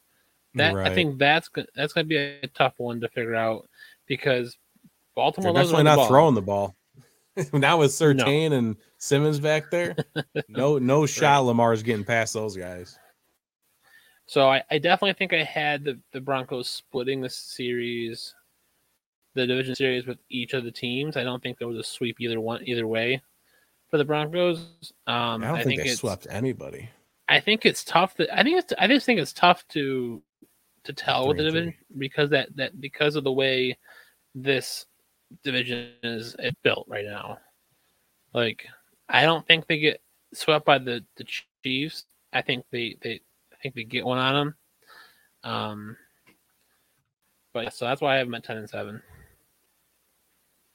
That I think that's that's going to be a tough one to figure out because Baltimore They're definitely the not ball. throwing the ball. now with Surtain and Simmons back there, no no shot. Lamar's getting past those guys. So I, I definitely think I had the, the Broncos splitting the series, the division series with each of the teams. I don't think there was a sweep either one either way for the Broncos. Um, I don't I think, think they swept anybody. I think it's tough. That I think it's I just think it's tough to to tell with the division because that that because of the way this division is built right now. Like I don't think they get swept by the the Chiefs. I think they they I think they get one on them. Um, but so that's why I have them at ten and seven.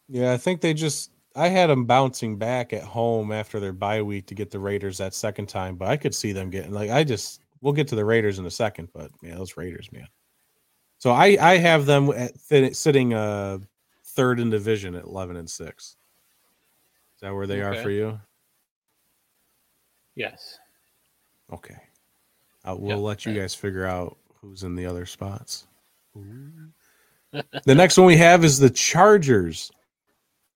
Yeah, I think they just. I had them bouncing back at home after their bye week to get the Raiders that second time, but I could see them getting like I just. We'll get to the Raiders in a second, but yeah, those Raiders, man. So I I have them at sitting uh third in division at eleven and six. Is that where they are for you? Yes. Okay. Uh, we'll Yep. let you guys figure out who's in the other spots. the next one we have is the Chargers.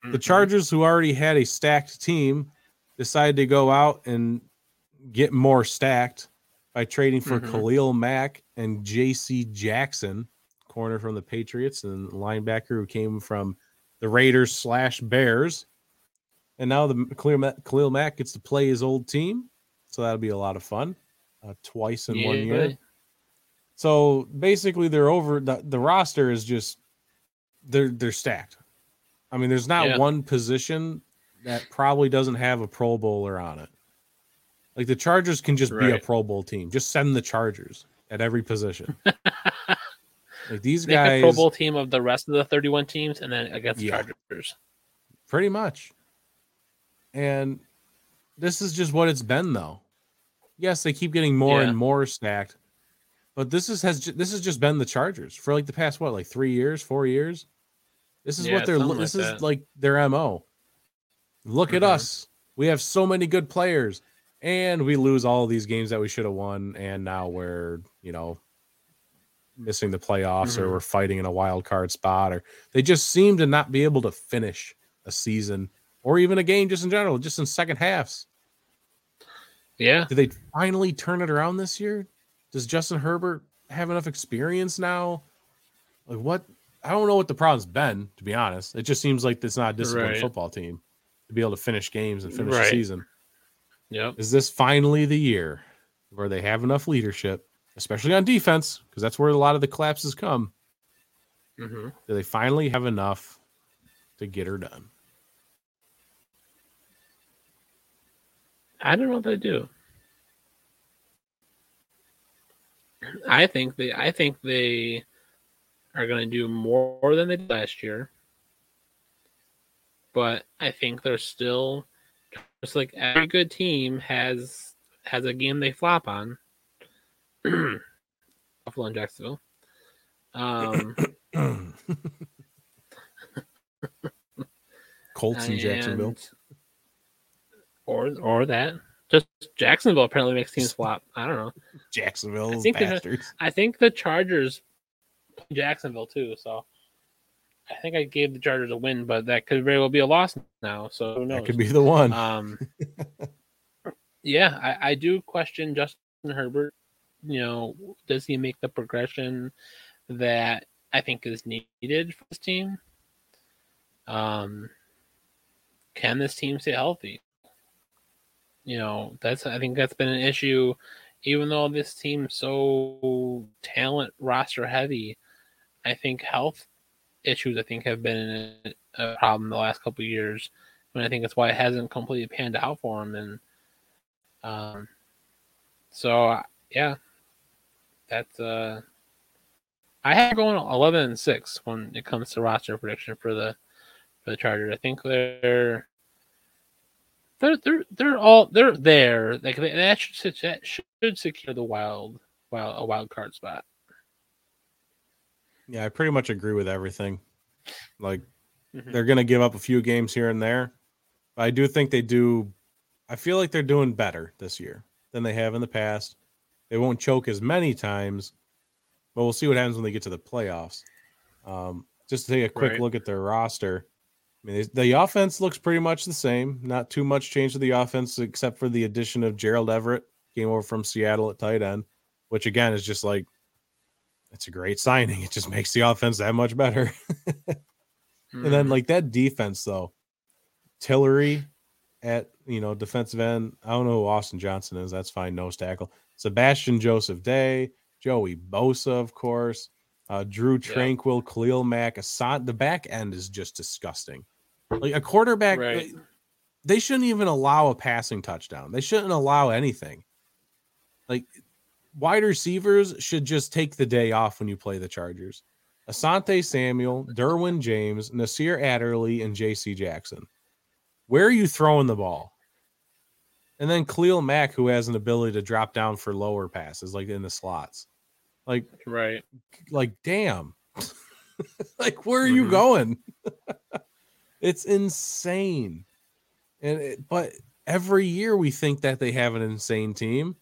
The Mhm. Chargers, who already had a stacked team, decided to go out and get more stacked by trading for Mhm. Khalil Mack and J.C. Jackson, corner from the Patriots and linebacker who came from the Raiders slash Bears. And now the Khalil Mack, Khalil Mack gets to play his old team, so that'll be a lot of fun. Uh, twice in one Yeah. year. So basically, they're over. The, the roster is just they're they're stacked. I mean, there's not Yeah. one position that probably doesn't have a Pro Bowler on it. Like the Chargers can just be a Pro Bowl team. Just send the Chargers at every position. like these Make a guys, Pro Bowl team of the rest of the thirty-one teams, and then against the Yeah. Chargers. pretty much. And this is just what it's been, though. Yes, they keep getting more Yeah. and more stacked, but this is has this has just been the Chargers for like the past what, like three years, four years. This is Yeah, what they're. This like is that. like their mo. Look at Mhm. us. We have so many good players, and we lose all these games that we should have won, and now we're you know missing the playoffs, or Mhm. we're fighting in a wild card spot, or they just seem to not be able to finish a season or even a game just in general, just in second halves. Yeah. Did they finally turn it around this year? Does Justin Herbert have enough experience now? Like what? I don't know what the problem's been, to be honest. It just seems like it's not a disciplined Right. football team to be able to finish games and finish the season. Yep. Is this finally the year where they have enough leadership, especially on defense, because that's where a lot of the collapses come? hmm Do they finally have enough to get her done? I don't know if they do. I think they I think they are going to do more than they did last year. But I think they're still just like every good team has has a game they flop on. Buffalo and Jacksonville. Um, Colts in Jacksonville. Or or that. Just Jacksonville apparently makes teams flop. I don't know. Jacksonville, I think bastards. I think the Chargers Jacksonville too, so I think I gave the Chargers a win, but that could very well be a loss now. So who knows? That could be the one. Um, yeah, I, I do question Justin Herbert. You know, does he make the progression that I think is needed for this team? Um, can this team stay healthy? You know, that's I think that's been an issue. Even though this team's so talent roster heavy, I think health issues I think have been a, problem the last couple years and I think that's why it hasn't completely panned out for him. And um, so yeah, that's uh, I have going eleven and six when it comes to roster prediction for the for the Chargers. I think they're they're they're they're all they're there. Like that should that should secure the wild wild a wild card spot. Yeah, I pretty much agree with everything. Like mm-hmm. they're gonna give up a few games here and there. But I do think they do I feel like they're doing better this year than they have in the past. They won't choke as many times, but we'll see what happens when they get to the playoffs. Um, just to take a quick right. look at their roster, I mean, the offense looks pretty much the same. Not too much change to the offense except for the addition of Gerald Everett, came over from Seattle at tight end, which again is just like it's a great signing. It just makes the offense that much better. mm. And then mm-hmm. like that defense though, Tillery at you know defensive end. I don't know who Austin Johnson is. That's fine. Nose tackle. Sebastian Joseph Day, Joey Bosa, of course. Uh, Drue Tranquill, yeah. Khalil Mack, Assad. The back end is just disgusting. Like a quarterback, right. they shouldn't even allow a passing touchdown. They shouldn't allow anything. Like wide receivers should just take the day off when you play the Chargers. Asante Samuel, Derwin James, Nasir Adderley, and J.C. Jackson. Where are you throwing the ball? And then Khalil Mack, who has an ability to drop down for lower passes, like in the slots. Like, right. Like, damn. like, where are mm-hmm. you going? It's insane. And it, but every year we think that they have an insane team.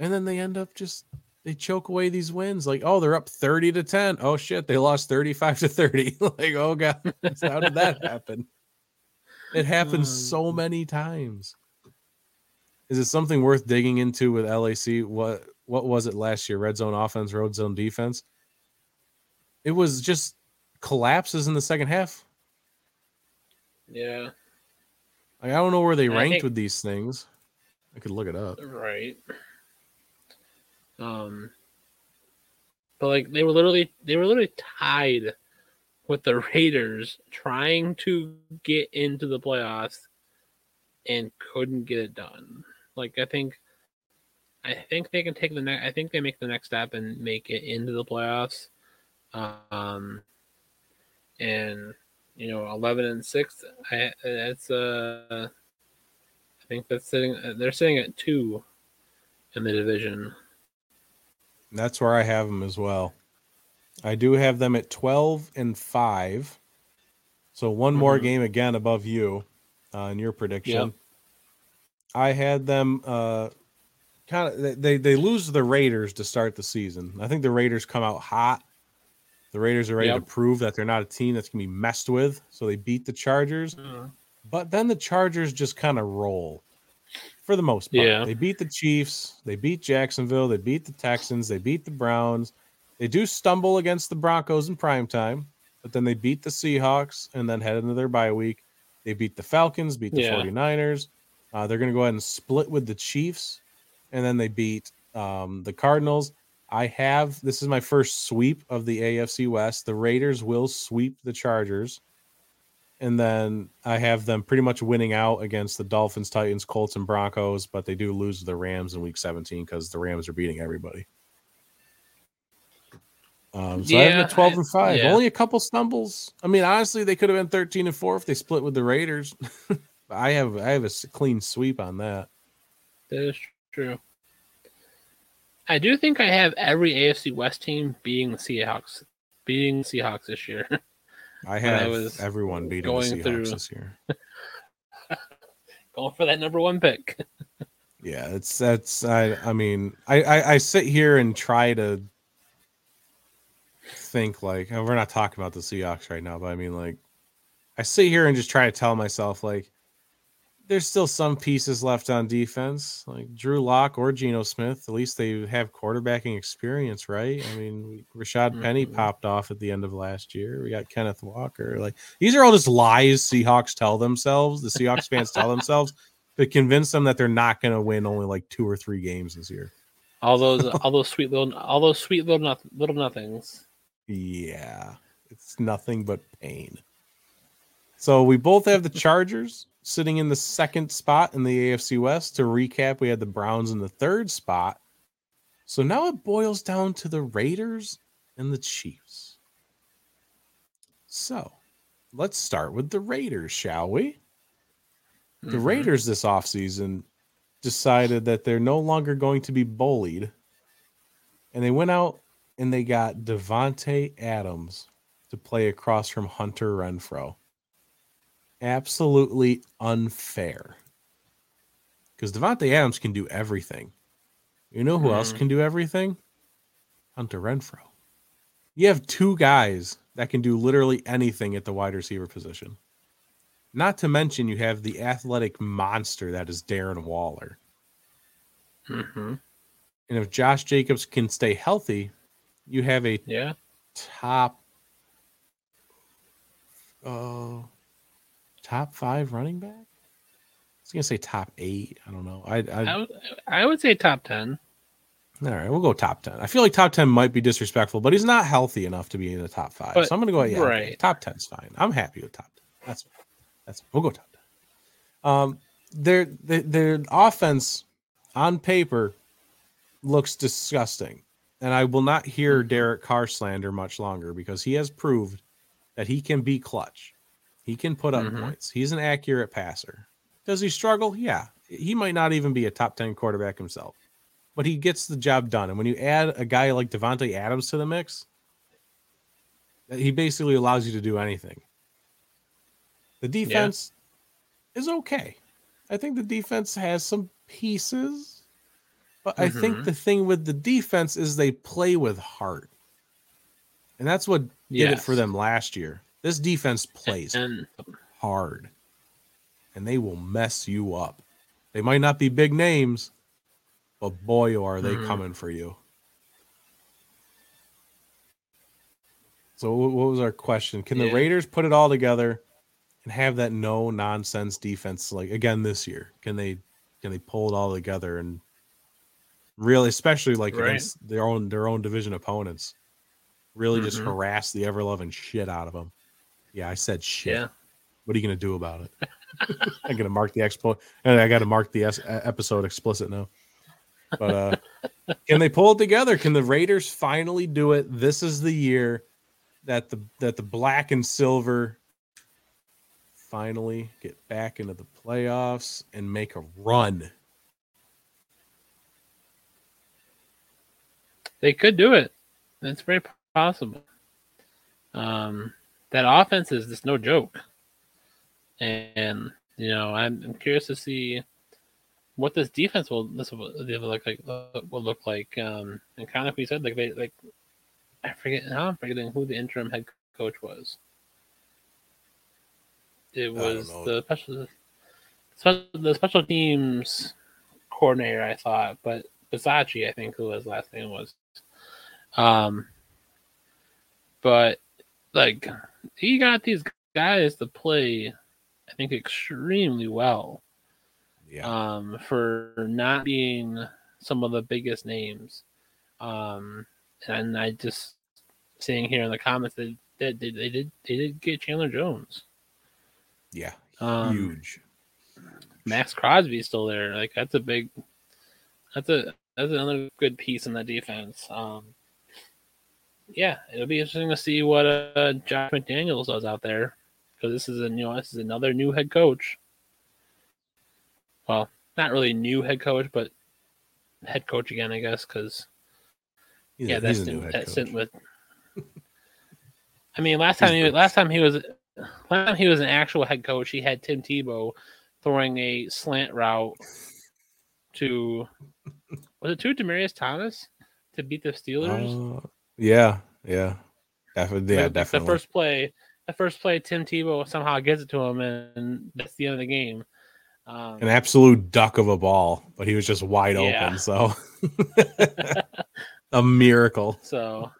And then they end up just they choke away these wins. Like, oh, they're up 30 to 10. Oh shit, they lost 35 to 30. like, oh god, how did that happen? It happens so um, many times. Is it something worth digging into with LAC? What what was it last year? Red zone offense, road zone defense. It was just collapses in the second half. Yeah. Like, I don't know where they ranked think, with these things. I could look it up. Right. Um but like they were literally they were literally tied with the Raiders trying to get into the playoffs and couldn't get it done. Like I think I think they can take the next I think they make the next step and make it into the playoffs. Um and you know, eleven and six. I that's uh, I think that's sitting. They're sitting at two in the division. That's where I have them as well. I do have them at twelve and five. So one mm-hmm. more game again above you uh, in your prediction. Yep. I had them uh, kind of they they lose the Raiders to start the season. I think the Raiders come out hot the Raiders are ready yep. to prove that they're not a team that's going to be messed with. So they beat the Chargers. Uh-huh. But then the Chargers just kind of roll for the most part. Yeah. They beat the Chiefs. They beat Jacksonville. They beat the Texans. They beat the Browns. They do stumble against the Broncos in prime time, but then they beat the Seahawks and then head into their bye week. They beat the Falcons, beat the yeah. 49ers. Uh, they're going to go ahead and split with the Chiefs. And then they beat um, the Cardinals. I have this is my first sweep of the AFC West. The Raiders will sweep the Chargers. And then I have them pretty much winning out against the Dolphins, Titans, Colts, and Broncos, but they do lose the Rams in week 17 because the Rams are beating everybody. Um, so yeah, I have a 12 and 5. Yeah. Only a couple stumbles. I mean, honestly, they could have been 13 and 4 if they split with the Raiders. I have I have a clean sweep on that. That is true. I do think I have every AFC West team beating the Seahawks, beating the Seahawks this year. I have I was everyone beating the Seahawks through, this year. going for that number one pick. yeah, it's that's I I mean I, I I sit here and try to think like oh, we're not talking about the Seahawks right now, but I mean like I sit here and just try to tell myself like there's still some pieces left on defense, like Drew Lock or Geno Smith. At least they have quarterbacking experience, right? I mean, Rashad mm-hmm. Penny popped off at the end of last year. We got Kenneth Walker. Like these are all just lies Seahawks tell themselves. The Seahawks fans tell themselves to convince them that they're not going to win only like two or three games this year. All those, all those sweet little, all those sweet little, little nothings. Yeah, it's nothing but pain. So we both have the Chargers sitting in the second spot in the AFC West. To recap, we had the Browns in the third spot. So now it boils down to the Raiders and the Chiefs. So let's start with the Raiders, shall we? The Mhm. Raiders this offseason decided that they're no longer going to be bullied. And they went out and they got Davante Adams to play across from Hunter Renfrow. Absolutely unfair. Because Davante Adams can do everything. You know who else Mhm. can do everything? Hunter Renfrow. You have two guys that can do literally anything at the wide receiver position. Not to mention, you have the athletic monster that is Darren Waller. Mhm. And if Josh Jacobs can stay healthy, you have a Yeah. top uh top five running back. I was gonna say top eight. I don't know. I, I I would, I would say top 10. all right, we'll go top ten. I feel like top ten might be disrespectful, but he's not healthy enough to be in the top five. But- so I'm gonna go yeah, right. top ten's fine. I'm happy with top ten. That's that's we'll go top ten. Um their their, their offense on paper looks disgusting. And I will not hear Derek Carr slander much longer because he has proved that he can be clutch. He can put up Mhm. points. He's an accurate passer. Does he struggle? Yeah. He might not even be a top 10 quarterback himself, but he gets the job done. And when you add a guy like Davante Adams to the mix, he basically allows you to do anything. The defense is okay. I think the defense has some pieces, but I think Mhm. the thing with the defense is they play with heart. And that's what did it for them last year. This defense plays And hard and they will mess you up. They might not be big names, but boy, are they Mhm. coming for you. So, what was our question? Can the Raiders put it all together and have that no nonsense defense like again this year? Can they can they pull it all together and really, especially like Right. against their own their own division opponents, really just Mhm. harass the ever loving shit out of them? Yeah, I said shit. yeah. What are you gonna do about it? I'm gonna mark the expo, and I got to mark the es- episode explicit now. But uh can they pull it together? Can the Raiders finally do it? This is the year that the that the black and silver finally get back into the playoffs and make a run. They could do it. That's very possible. Um, that offense is just no joke. And, you know, I'm, I'm curious to see what this defense will this will will look like will look like. Um, and kind of we said, like they like I forget now I'm forgetting who the interim head coach was. It was the special, special the special teams coordinator, I thought, but Bisaccia, I think, who his last name was. Um, but like he got these guys to play, I think, extremely well Yeah, um, for not being some of the biggest names. Um, and I just seeing here in the comments that, that they, they did they did get Chandler Jones. yeah, Um, huge. Maxx Crosby's still there. Like that's a big. That's a that's another good piece in the defense. Um, yeah, it'll be interesting to see what uh, Josh McDaniels does out there because this is a you know this is another new head coach. Well, not really new head coach, but head coach again, I guess, because yeah, a, that's he's a new the, head that's with. I mean, last time he British. last time he was last time he was an actual head coach. He had Tim Tebow throwing a slant route to was it to Demaryius Thomas to beat the Steelers? Uh, yeah, yeah, definitely. Yeah, definitely. The first play, the first play, Tim Tebow somehow gets it to him, and that's the end of the game. Um, an absolute duck of a ball, but he was just wide Yeah. open. So a miracle. So,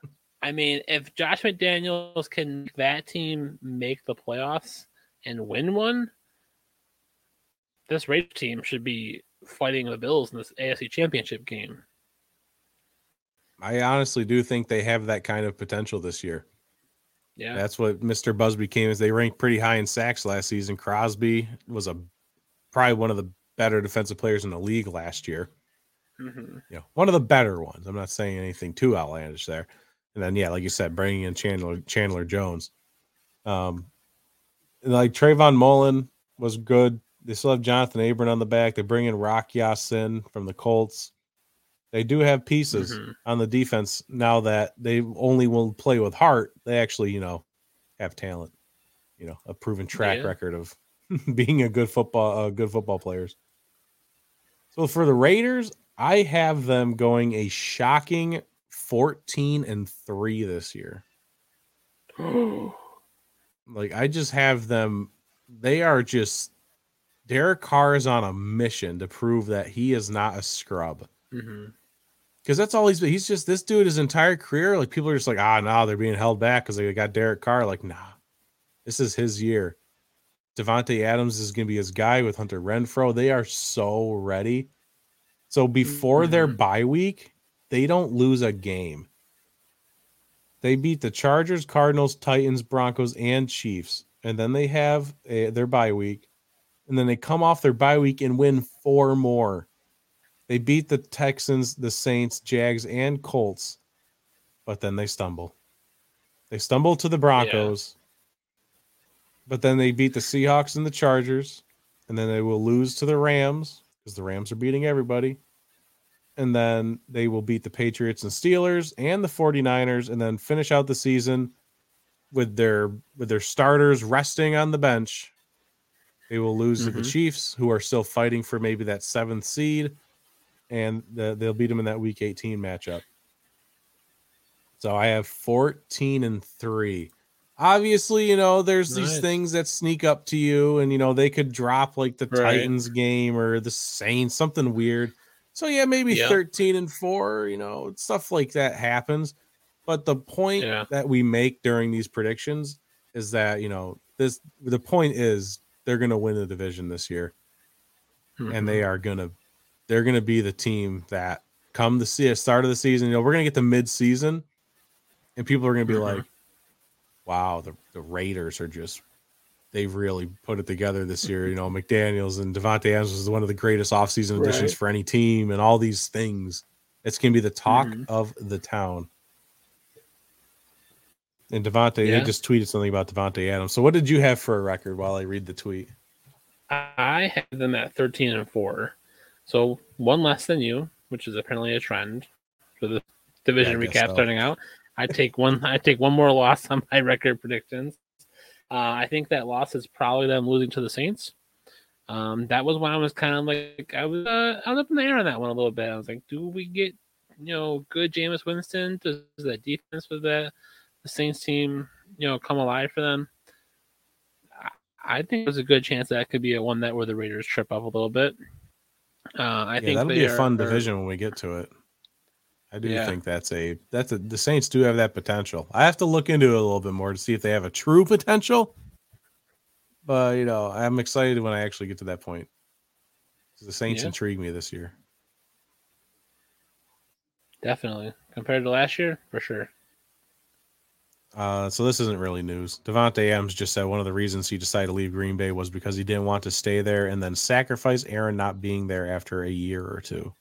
I mean, if Josh McDaniels can make that team make the playoffs and win one, this Raiders team should be fighting the Bills in this AFC Championship game. I honestly do think they have that kind of potential this year. Yeah, That's what Mr. Busby came as. They ranked pretty high in sacks last season. Crosby was a probably one of the better defensive players in the league last year. hmm You know, one of the better ones. I'm not saying anything too outlandish there. and then yeah, like you said, bringing in Chandler Chandler Jones. Um, like Trayvon Mullen was good. They still have Johnathan Abram on the back. They bring in Rock Ya-Sin from the Colts. They do have pieces mm-hmm. on the defense now that they only will play with heart. They actually, you know, have talent. You know, a proven track yeah. record of being a good football, uh, good football players. So for the Raiders, I have them going a shocking 14 and 3 this year. like I just have them they are just Derek Carr is on a mission to prove that he is not a scrub. Mm-hmm. Cause that's all he's been. He's just this dude his entire career. Like people are just like, ah, no, they're being held back because they got Derek Carr. Like, nah, this is his year. Davante Adams is going to be his guy with Hunter Renfrow. They are so ready. So before mm-hmm. their bye week, they don't lose a game. They beat the Chargers, Cardinals, Titans, Broncos, and Chiefs, and then they have a, their bye week, and then they come off their bye week and win four more. They beat the Texans, the Saints, Jags, and Colts, but then they stumble. They stumble to the Broncos, yeah. but then they beat the Seahawks and the Chargers, and then they will lose to the Rams because the Rams are beating everybody and then they will beat the Patriots and Steelers and the 49ers and then finish out the season with their with their starters resting on the bench. They will lose mm-hmm. to the mm-hmm. Chiefs who are still fighting for maybe that 7th seed and the, they'll beat them in that week 18 matchup. So I have 14 and 3. Obviously, you know, there's nice. these things that sneak up to you and you know, they could drop like the right. Titans game or the Saints, something weird so yeah, maybe 13 and 4, you know, stuff like that happens. But the point yeah. that we make during these predictions is that, you know, this the point is they're going to win the division this year. Mm-hmm. And they mm-hmm. are going to they're going to be the team that come the start of the season, you know, we're going to get to mid-season and people are going to be mm-hmm. like wow, the the Raiders are just they've really put it together this year. You know, McDaniels and Davante Adams is one of the greatest offseason right. additions for any team, and all these things. It's gonna be the talk mm-hmm. of the town. And Davante, yeah. just tweeted something about Davante Adams. So, what did you have for a record while I read the tweet? I have them at thirteen and four, so one less than you, which is apparently a trend for the division yeah, recap so. starting out. I take one. I take one more loss on my record predictions. Uh, I think that loss is probably them losing to the Saints. Um, that was when I was kind of like I was uh, I was up in the air on that one a little bit. I was like, do we get you know good Jameis Winston? Does that defense with that the Saints team you know come alive for them? I think there's a good chance that could be a one that where the Raiders trip up a little bit. Uh, I yeah, think that'll be a fun are, division when we get to it. I do yeah. think that's a that's a the Saints do have that potential. I have to look into it a little bit more to see if they have a true potential. But you know, I'm excited when I actually get to that point. The Saints yeah. intrigue me this year. Definitely. Compared to last year, for sure. Uh, so this isn't really news. Davante Adams just said one of the reasons he decided to leave Green Bay was because he didn't want to stay there and then sacrifice Aaron not being there after a year or two.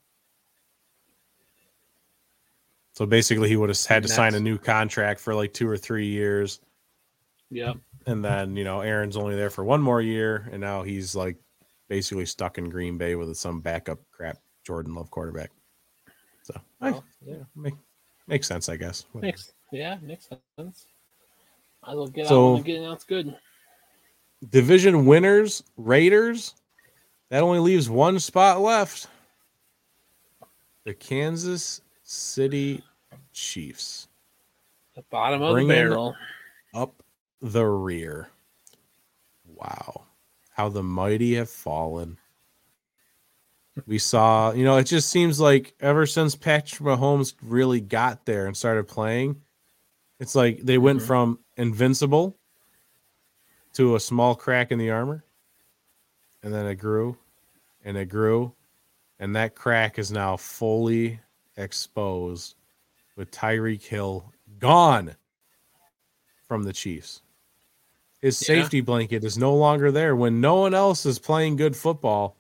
So basically, he would have had to sign a new contract for like two or three years. Yep. And then you know Aaron's only there for one more year, and now he's like basically stuck in Green Bay with some backup crap Jordan Love quarterback. So well, I, yeah, make, makes sense, I guess. Makes yeah, makes sense. I will get so, out and get announced good. Division winners, Raiders. That only leaves one spot left. The Kansas City Chiefs. The bottom of Bringing the barrel. Up the rear. Wow. How the mighty have fallen. We saw, you know, it just seems like ever since Patrick Mahomes really got there and started playing, it's like they went mm-hmm. from invincible to a small crack in the armor. And then it grew and it grew. And that crack is now fully exposed with Tyreek Hill gone from the Chiefs. His yeah. safety blanket is no longer there. When no one else is playing good football,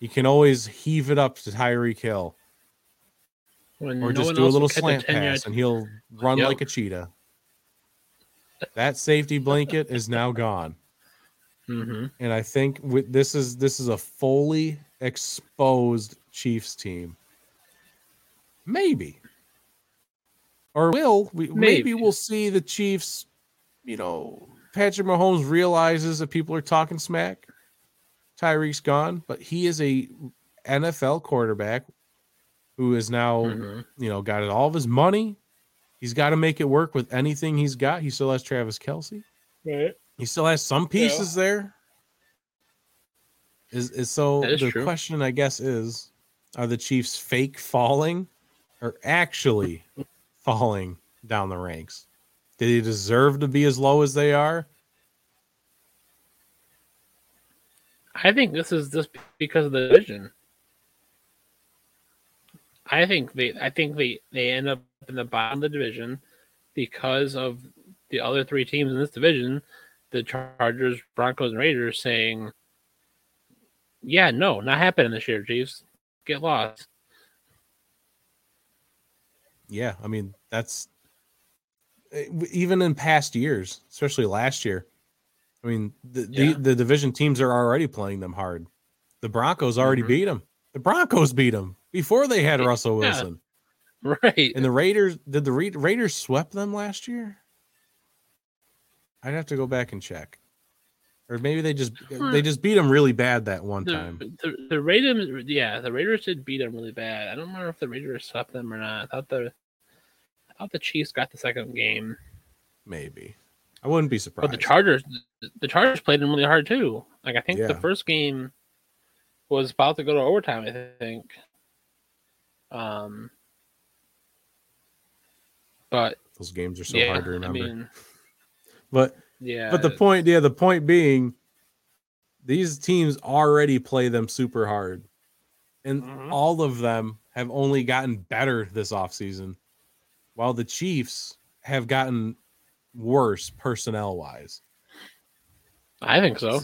you can always heave it up to Tyreek Hill. When or no just do a little slant 10 pass and he'll run Yep. like a cheetah. That safety blanket is now gone. Mhm. and I think with this is this is a fully exposed Chiefs team. Maybe, or will we? Maybe. Maybe. we'll see the Chiefs. You know, Patrick Mahomes realizes that people are talking smack. Tyreek's gone, but he is a NFL quarterback who is now Mhm. you know got all of his money. He's got to make it work with anything he's got. He still has Travis Kelce. Right. He still has some pieces there. Is is so That is the true. question I guess is are the Chiefs fake falling or actually falling down the ranks? Did they deserve to be as low as they are? I think this is just because of the division. I think they I think they, they end up in the bottom of the division because of the other three teams in this division, the Chargers, Broncos, and Raiders saying, Yeah, no, not happening this year, Chiefs. Get lost. Yeah, I mean that's eh, even in past years, especially last year. I mean the Yeah. the, the division teams are already playing them hard. The Broncos already Mhm. beat them. The Broncos beat them before they had Yeah. Russell Wilson. Right. And the Raiders did the Ra- Raiders swept them last year? I'd have to go back and check. Or maybe they just they just beat them really bad that one time. The, the, the Raiders, yeah, the Raiders did beat them really bad. I don't remember if the Raiders swept them or not. I thought the, I thought the Chiefs got the second game, Maybe. I wouldn't be surprised. but the Chargers, the Chargers played them really hard too. Like I think the first game was about to go to overtime. I think. Um. But Those games are so yeah, hard to I remember. mean, but yeah. but the point, yeah, the point being these teams already play them super hard. And Mhm. all of them have only gotten better this offseason, while the Chiefs have gotten worse personnel wise. I think so.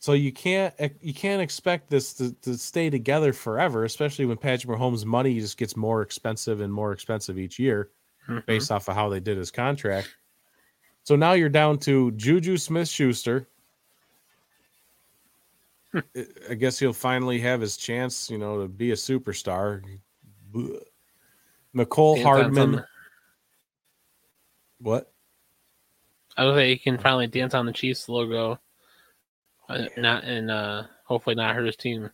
So you can't you can't expect this to, to stay together forever, especially when Patrick Mahomes' money just gets more expensive and more expensive each year Mhm. based off of how they did his contract. So now you're down to Juju Smith Schuster. I guess he'll finally have his chance, you know, to be a superstar. Mecole Hardman. What? I would say he can finally dance on the Chiefs logo, uh, not and uh, hopefully not hurt his team,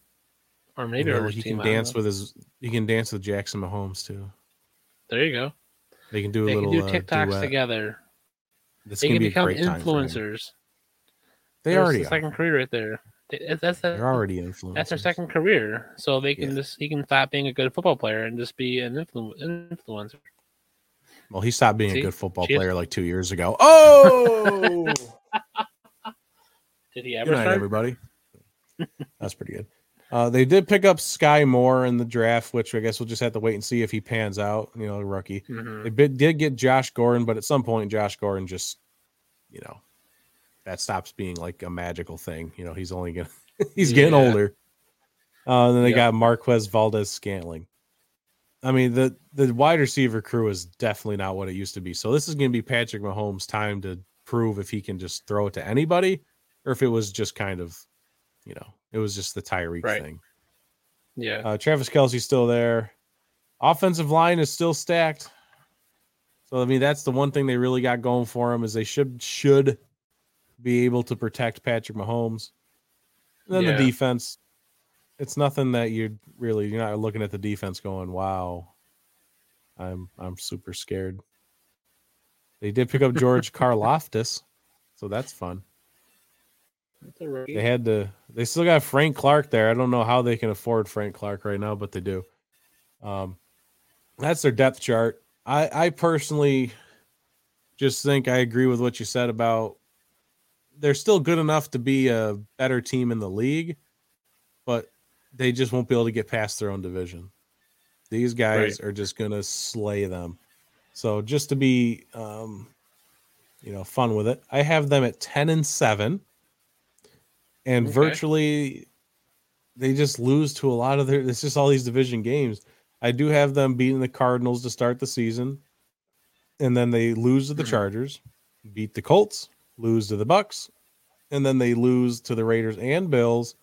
or maybe You know, hurt his he team. can dance with his. He can dance with Jackson Mahomes too. There you go. They can do a They little can do uh, TikToks duet. together. This They can be become great time for him. influencers. They There's already the second career right there. They- That's the, They're already influenced. that's their second career. So they can Yeah. just he can stop being a good football player and just be an influ- influencer. Well, he stopped being See? a good football Cheers. player like two years ago. Oh, Did he good ever night, start? everybody. That's pretty good. Uh, they did pick up Skyy Moore in the draft, which I guess we'll just have to wait and see if he pans out. You know, rookie. Mhm. They bit, did get Josh Gordon, but at some point, Josh Gordon just, you know, that stops being like a magical thing. You know, he's only gonna he's getting Yeah. older. Uh, and then they Yep. got Marquez Valdes Scantling. I mean, the the wide receiver crew is definitely not what it used to be. So this is going to be Patrick Mahomes' time to prove if he can just throw it to anybody, or if it was just kind of, you know, it was just the Tyreek Right. thing. Yeah. Uh, Travis Kelce's still there. Offensive line is still stacked. So I mean, that's the one thing they really got going for them is they should should be able to protect Patrick Mahomes. And then Yeah. the defense, it's nothing that you're really you're not looking at the defense going, "Wow, I'm I'm super scared." They did pick up George Karlaftis, so that's fun. They had to. They still got Frank Clark there. I don't know how they can afford Frank Clark right now, but they do. Um, that's their depth chart. I, I personally just think I agree with what you said about they're still good enough to be a better team in the league, but they just won't be able to get past their own division. These guys are just gonna slay them. So just to be, um, you know, fun with it, I have them at ten and seven and Okay. virtually they just lose to a lot of their it's just all these division games i do have them beating the Cardinals to start the season, and then they lose to the Mhm. Chargers, beat the Colts, lose to the Bucks, and then they lose to the Raiders and Bills,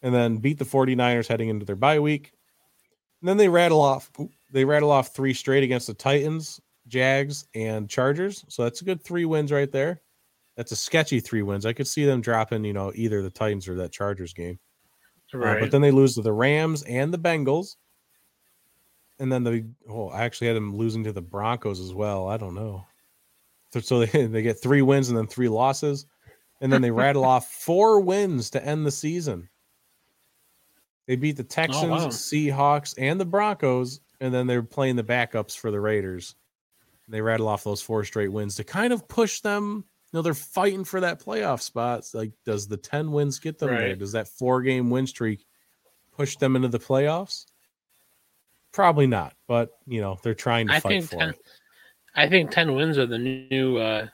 and then beat the 49ers heading into their bye week. And then they rattle off they rattle off three straight against the Titans, Jags, and Chargers. So that's a good three wins right there. That's a sketchy three wins. I could see them dropping, you know, either the Titans or that Chargers game. Uh, Right. but then they lose to the Rams and the Bengals. And then the oh, I actually had them losing to the Broncos as well. I don't know. So, they, they get three wins and then three losses. And then they rattle off four wins to end the season. They beat the Texans, wow. Seahawks, and the Broncos, and then they're playing the backups for the Raiders. They rattle off those four straight wins to kind of push them. You know, they're fighting for that playoff spot. It's Like, does the 10 wins get them there? Does that four game win streak push them into the playoffs? Probably not, but you know, they're trying to I fight for 10, it. I think ten wins are the new uh,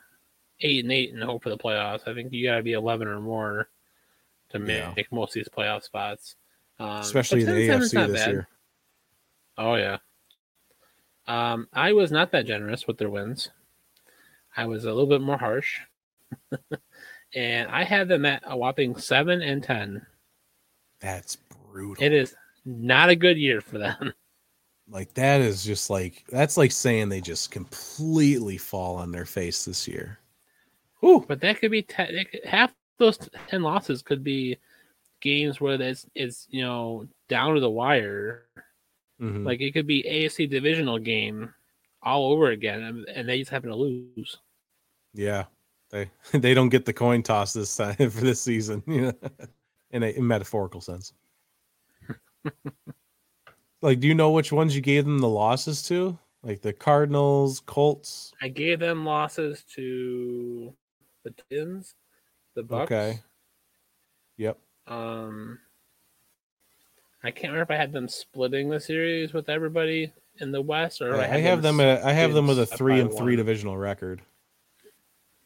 eight and eight and hope for the playoffs. I think you got to be eleven or more to make, Yeah. most of these playoff spots. Um, Especially in the AFC this bad. year. Oh yeah. Um, I was not that generous with their wins. I was a little bit more harsh, and I had them at a whopping seven and ten. That's brutal. It is not a good year for them. Like that is just like that's like saying they just completely fall on their face this year. Whew. But that could be te- could- half those ten losses could be games where it's it's you know down to the wire. Mhm. Like it could be AFC divisional game all over again, and, and they just happen to lose. Yeah, they they don't get the coin toss this time for this season, you know, in a in metaphorical sense. like, do you know which ones you gave them the losses to? Like the Cardinals, Colts. I gave them losses to the Titans, the Bucks. Okay. Yep. Um, I can't remember if I had them splitting the series with everybody in the West, or if I, I, have them. s- At, I have them with a three and three one. divisional record.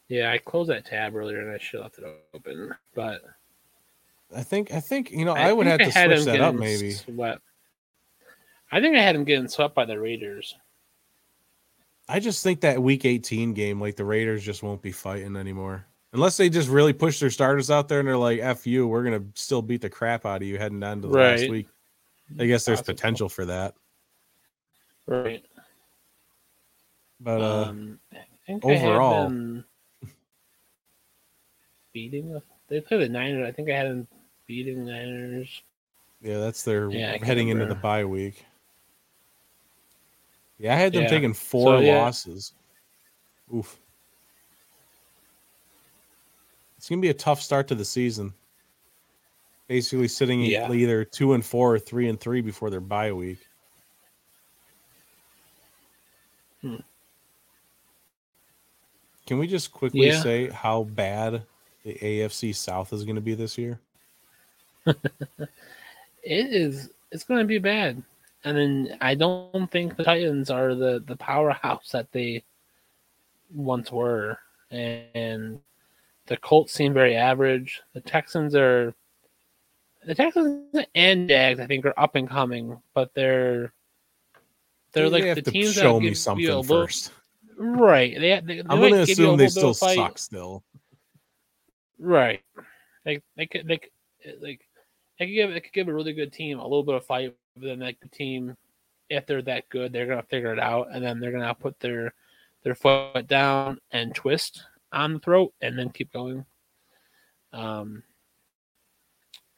Yeah, I closed that tab earlier and I should have left it open, but I think. I think you know. I, would think have to switch that up. Maybe. Swept. I think I had him getting swept by the Raiders. I just think that Week 18 game, like the Raiders, just won't be fighting anymore. Unless they just really push their starters out there and they're like, "F you, we're gonna still beat the crap out of you heading down to the last week." I guess there's Possible. potential for that, Right. but uh, um, I think overall- I beating. They played the Niners. I think I had them beating the Niners. yeah, that's their Yeah, heading into the bye week. Yeah, I had them Yeah. taking four So, yeah. losses. Oof. It's gonna be a tough start to the season. Basically, sitting either two and four or three and three before their bye week. Hmm. Can we just quickly Yeah. say how bad the AFC South is going to be this year? It is. It's going to be bad. And then I don't think the Titans are the the powerhouse that they once were, and the Colts seem very average. The Texans are. The Texans and Jags, I think, are up and coming, but they're they're They like the teams show that me something you a little, first. right. They, they, they I'm going to give assume they still fight. suck still. Right. Like they could they could, like they could give they could give a really good team a little bit of fight, but then like the team, if they're that good, they're gonna figure it out, and then they're gonna put their their foot down and twist on the throat, and then keep going. Um.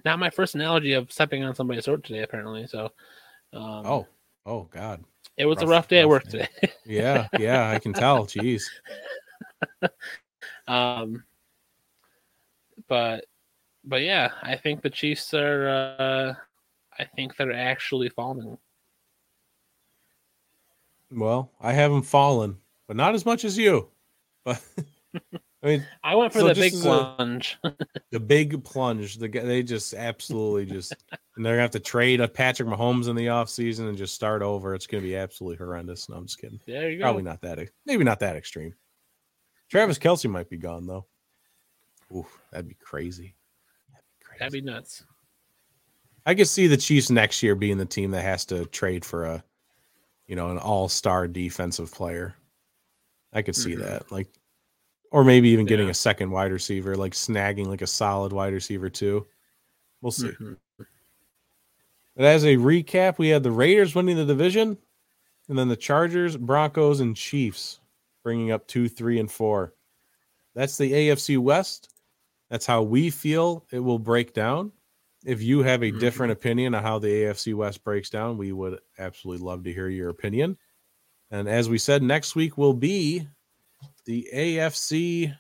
Not my first analogy of stepping on somebody's throat today, apparently. So, um, Oh, oh God. it was a rough- rough day at work day. today. Yeah, yeah, I can tell. Jeez. Um, but but yeah, I think the Chiefs are. Uh, I think they're actually falling. Well, I haven't fallen, but not as much as you. But I mean, I went for So the big as a- plunge. the big plunge, the they just absolutely just, and they're gonna have to trade a Patrick Mahomes in the offseason and just start over. It's gonna be absolutely horrendous. No, I'm just kidding. there you go. Probably not that, maybe not that extreme. Travis Kelce might be gone though. Oof, that'd be crazy. That'd be crazy. That'd be nuts. I could see the Chiefs next year being the team that has to trade for a you know, an all-star defensive player. I could see Mhm. that. Like or maybe even getting Yeah. a second wide receiver, like snagging like a solid wide receiver too. We'll see. Mhm. But as a recap, we had the Raiders winning the division, and then the Chargers, Broncos, and Chiefs bringing up two, three, and four. That's the AFC West. That's how we feel it will break down. If you have a different mm-hmm. opinion on how the AFC West breaks down, we would absolutely love to hear your opinion. And as we said, next week will be the AFC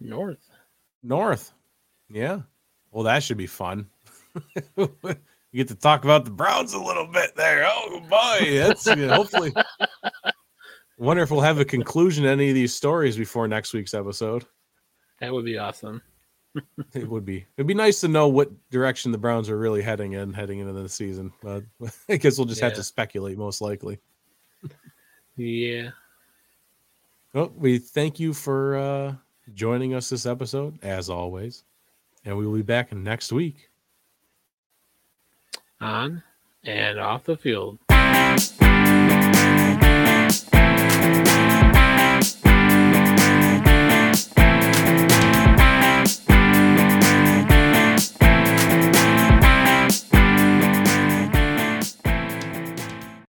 North. North. Yeah. Well, that should be fun. you get to talk about the Browns a little bit there. Oh boy, that's hopefully. Wonder if we'll have a conclusion to any of these stories before next week's episode. That would be awesome. It would be. It'd be nice to know what direction the Browns are really heading in, heading into the season. But I guess we'll just have to speculate, most likely. Yeah. Well, we thank you for uh, joining us this episode, as always, and we will be back next week. On and off the field.